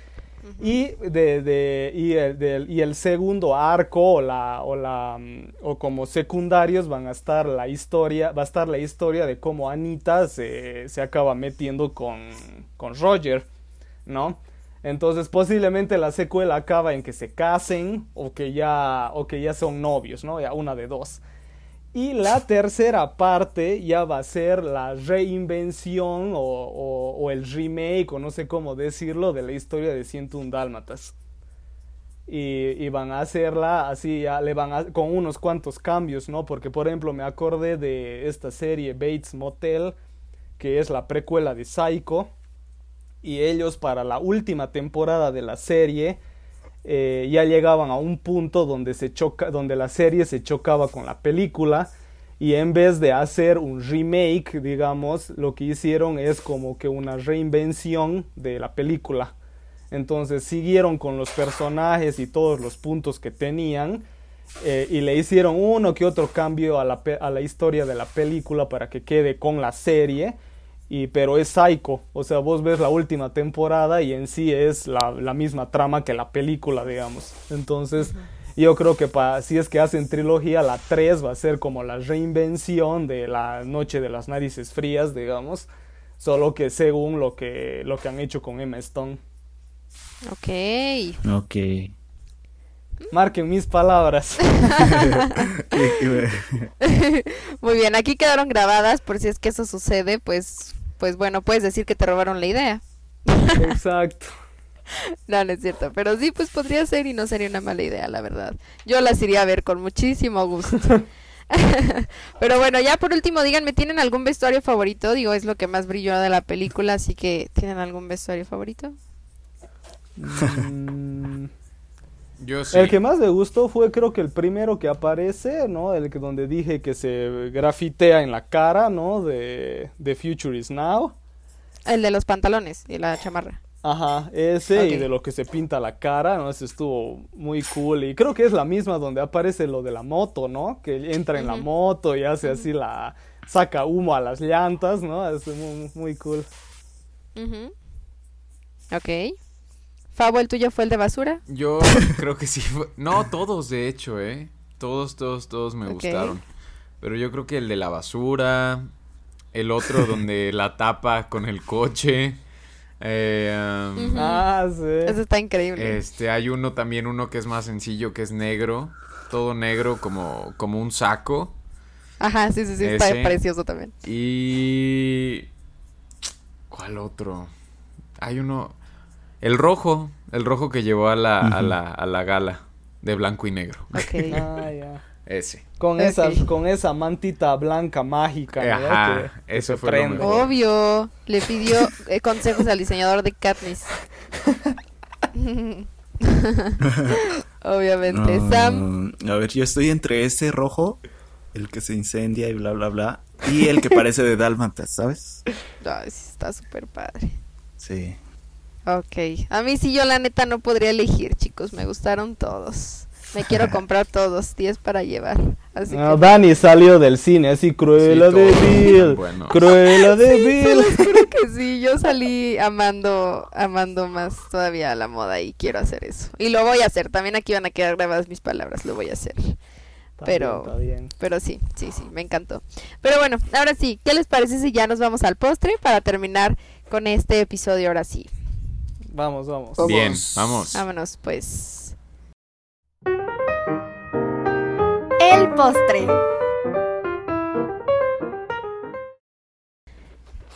Y, de, y, el, y, el, segundo arco o, la, o, la, mm, o como secundarios van a estar la historia, va a estar la historia de cómo Anita se, se acaba metiendo con, con Roger, ¿no? Entonces posiblemente la secuela acaba en que se casen o que ya, o que ya son novios, ¿no? Ya una de dos. Y la tercera parte ya va a ser la reinvención o, el remake o no sé cómo decirlo de la historia de 101 Dálmatas. Y, van a hacerla así, ya le van con unos cuantos cambios, ¿no? Porque por ejemplo me acordé de esta serie Bates Motel, que es la precuela de Psycho y ellos para la última temporada de la serie eh, ya llegaban a un punto donde, se choca, donde la serie se chocaba con la película y en vez de hacer un remake, digamos, lo que hicieron es como que una reinvención de la película. Entonces siguieron con los personajes y todos los puntos que tenían eh, y le hicieron uno que otro cambio a la, a la historia de la película para que quede con la serie y, pero es psycho. O sea, vos ves la última temporada y en sí es la, la misma trama que la película, digamos. Entonces, yo creo que pa, si es que hacen trilogía, la 3 va a ser como la reinvención de la Noche de las Narices Frías, digamos. Solo que según lo que, lo que han hecho con Emma Stone. Ok. Ok. Marquen mis palabras. Muy bien, aquí quedaron grabadas por si es que eso sucede, pues, pues bueno, puedes decir que te robaron la idea. Exacto. No, no es cierto, pero sí, pues podría ser y no sería una mala idea, la verdad. Yo las iría a ver con muchísimo gusto. pero bueno, ya por último, díganme, ¿tienen algún vestuario favorito? Digo, es lo que más brilló de la película, así que ¿tienen algún vestuario favorito? Yo sí. El que más me gustó fue creo que el primero que aparece, ¿no? El que donde dije que se grafitea en la cara, ¿no? De, de Future is Now. El de los pantalones y la chamarra. Ajá, ese y de lo que se pinta la cara, ¿no? Ese estuvo muy cool. Y creo que es la misma donde aparece lo de la moto, ¿no? Que entra en la moto y hace así la... saca humo a las llantas, ¿no? Es muy, muy cool. Ujú. Ok. Fabo, ¿el tuyo fue el de basura? Yo creo que sí. fue- No, todos, de hecho, ¿eh? Todos, todos, todos me gustaron. Pero yo creo que el de la basura, el otro donde la tapa con el coche. eh, um. Ah, sí. Eso está increíble. Este, hay uno también, uno que es más sencillo, que es negro. Todo negro como, como un saco. Ajá, sí, sí, sí, está ese. precioso también. Y... ¿Cuál otro? Hay uno... El rojo. El rojo que llevó a la, a la, a la gala. De blanco y negro. Ok. Ah. Ese. Con, Ok. esa, con esa mantita blanca mágica. Ajá, que eso fue lo prende. mejor. Obvio, le pidió eh, consejos al diseñador de Katniss. Obviamente, Sam. A ver, yo estoy entre ese rojo, el que se incendia y bla, bla, bla, y el que parece de Dálmatas, ¿sabes? Sí, está súper padre. Sí. Ok, a mí sí yo la neta no podría elegir, chicos, me gustaron todos. Me quiero comprar todos, 10 para llevar. Así No, que... Dani salió del cine así, Cruella Sí, de son buenos. Cruella de Sí, los juro que sí, yo salí amando, amando más todavía la moda y quiero hacer eso. Y lo voy a hacer, también aquí van a quedar grabadas mis palabras, lo voy a hacer. Está Pero- bien, está bien. Pero sí, sí, sí, me encantó. Pero bueno, ahora sí, ¿qué les parece si ya nos vamos al postre para terminar con este episodio ahora sí? Vamos, vamos. Bien, vamos. Vámonos pues. El postre.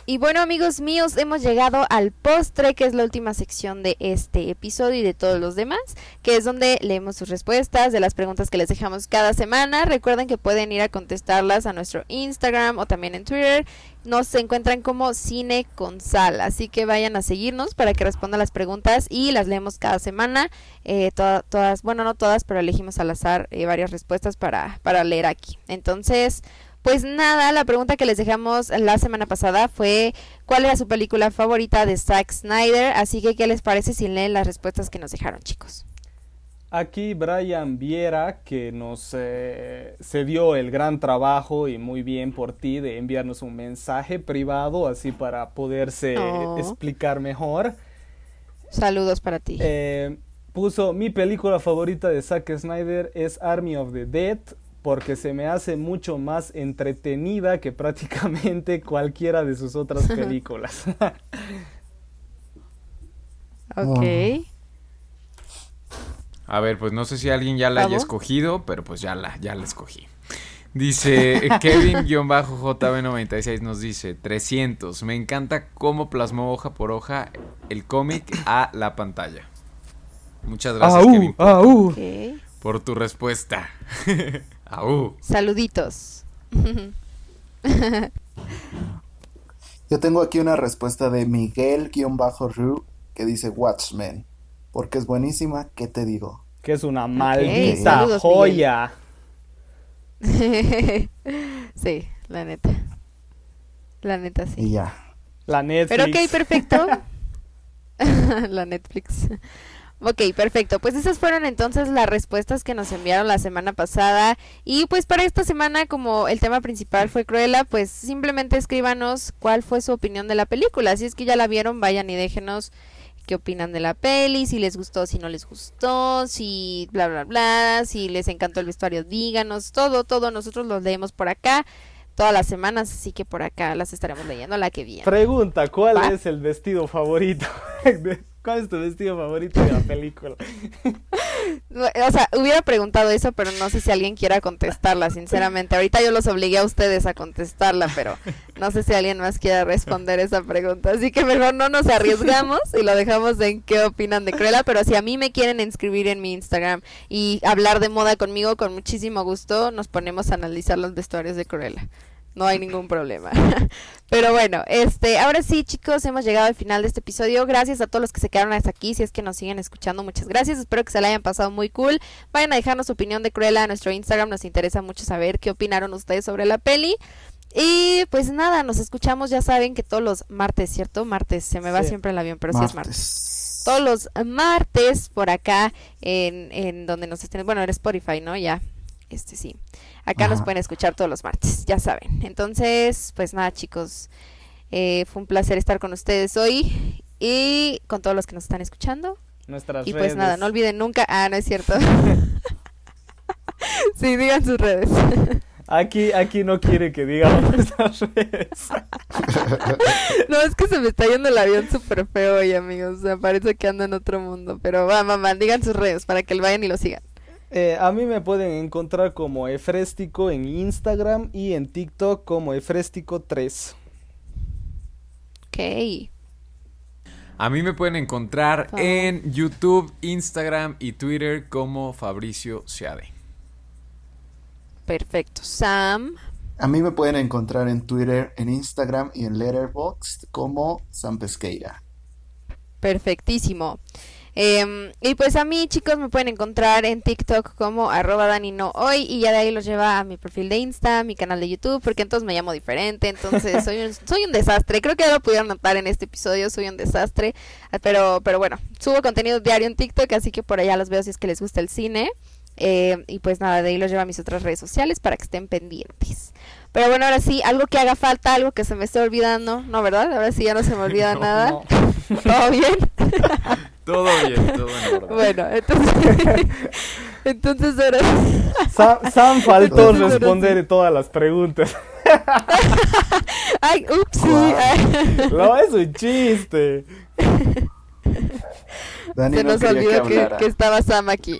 Y bueno amigos míos, hemos llegado al postre, que es la última sección de este episodio y de todos los demás, que es donde leemos sus respuestas de las preguntas que les dejamos cada semana. Recuerden que pueden ir a contestarlas a nuestro Instagram o también en Twitter. Nos encuentran como Cine con Sal, así que vayan a seguirnos para que respondan las preguntas y las leemos cada semana. Eh, toda- todas, bueno, no todas, pero elegimos al azar eh, varias respuestas para, para leer aquí. Entonces... Pues nada, la pregunta que les dejamos la semana pasada fue cuál era su película favorita de Zack Snyder, así que qué les parece si leen las respuestas que nos dejaron, chicos. Aquí Brian Viera, que nos eh, se dio el gran trabajo y muy bien por ti de enviarnos un mensaje privado, así para poderse Oh. explicar mejor. Saludos para ti. Eh, puso mi película favorita de Zack Snyder es Army of the Dead porque se me hace mucho más entretenida que prácticamente cualquiera de sus otras películas. ok. A ver, pues no sé si alguien ya la haya escogido, pero pues ya la, ya la escogí. Dice Kevin-JB96 nos dice 300. Me encanta cómo plasmó hoja por hoja el cómic a la pantalla. Muchas gracias, Kevin, por, tu respuesta. Aú. Saluditos. Yo tengo aquí una respuesta de Miguel-Ru que dice Watchmen. Porque es buenísima, ¿qué te digo? Que es una maldita saludos, joya. sí, la neta. La neta sí. Y ya. La Netflix. Pero ok, perfecto. la Netflix. Ok, perfecto. Pues esas fueron entonces las respuestas que nos enviaron la semana pasada. Y pues para esta semana, como el tema principal fue Cruella, pues simplemente escríbanos cuál fue su opinión de la película. Si es que ya la vieron, vayan y déjenos qué opinan de la peli, si les gustó, si no les gustó, si bla, bla, bla, si les encantó el vestuario, díganos, todo, todo, nosotros los leemos por acá todas las semanas, así que por acá las estaremos leyendo la que viene. Pregunta, ¿cuál es el vestido favorito? ¿Cuál es tu vestido favorito de la película? o sea, hubiera preguntado eso, pero no sé si alguien quiera contestarla, sinceramente. Ahorita yo los obligué a ustedes a contestarla, pero no sé si alguien más quiera responder esa pregunta. Así que mejor no nos arriesgamos y lo dejamos en qué opinan de Cruella. Pero si a mí me quieren inscribir en mi Instagram y hablar de moda conmigo, con muchísimo gusto nos ponemos a analizar los vestuarios de Cruella no hay ningún problema. Pero bueno, este, ahora sí, chicos, hemos llegado al final de este episodio. Gracias a todos los que se quedaron hasta aquí. Si es que nos siguen escuchando, muchas gracias. Espero que se la hayan pasado muy cool. Vayan a dejarnos su opinión de Cruella a nuestro Instagram. Nos interesa mucho saber qué opinaron ustedes sobre la peli. Y pues nada, nos escuchamos, ya saben que todos los martes, ¿cierto? Martes, se me va siempre el avión, pero sí es martes. Todos los martes por acá en, en donde nos estén, bueno, en Spotify, ¿no? Ya, este sí. Acá nos pueden escuchar todos los martes, ya saben. Entonces, pues nada, chicos. Eh, fue un placer estar con ustedes hoy y con todos los que nos están escuchando. Nuestras y pues nada, no olviden nunca. Ah, no es cierto. sí, digan sus redes. Aquí, aquí no quiere que digamos nuestras redes. no, es que se me está yendo el avión súper feo hoy, amigos. O sea, parece que anda en otro mundo. Pero va, mamá, digan sus redes para que lo vayan y lo sigan. Eh, a mí me pueden encontrar como Efrestico en Instagram y en TikTok como Efrestico3. Ok. A mí me pueden encontrar en YouTube, Instagram y Twitter como Fabricio Seade. Perfecto. Sam. A mí me pueden encontrar en Twitter, en Instagram y en Letterboxd como Sam Pesqueira. Perfectísimo. Em, y pues a mí, chicos, me pueden encontrar en TikTok como arroba hoy y ya de ahí los lleva a mi perfil de Insta, mi canal de YouTube, porque entonces me llamo diferente, entonces soy un, soy un desastre. Creo que ya lo pudieron notar en este episodio, soy un desastre, pero, pero bueno, subo contenido diario en TikTok, así que por allá los veo si es que les gusta el cine. Eh, y pues nada, de ahí los lleva a mis otras redes sociales para que estén pendientes. Pero bueno, ahora sí, algo que haga falta, algo que se me esté olvidando, ¿no, verdad? Ahora sí ya no se me olvida nada. ¿Todo bien? todo bien, todo en Bueno, entonces, entonces ahora... Sam, Sam faltó responder todas las preguntas. Ay, ups. No, es un chiste. se nos olvidó que, que, estaba Sam aquí.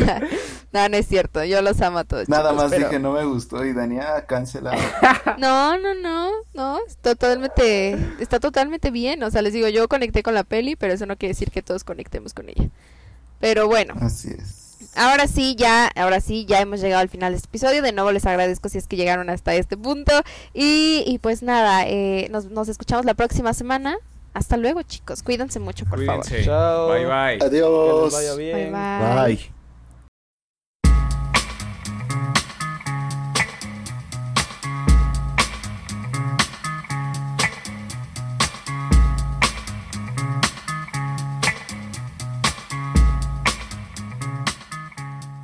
no, no es cierto, yo los amo a todos. Nada más dije no me gustó y Daniela ah, cancelado. no, no, no, no, está totalmente, está totalmente bien. O sea, les digo, yo conecté con la peli, pero eso no quiere decir que todos conectemos con ella. Pero bueno. Así es. Ahora sí, ya, ahora sí, ya hemos llegado al final de este episodio. De nuevo les agradezco si es que llegaron hasta este punto. Y, y pues nada, eh, nos, nos escuchamos la próxima semana. Hasta luego, chicos. Cuídense mucho, por favor. Chao. Bye, bye. Adiós. vaya bien. bye. bye.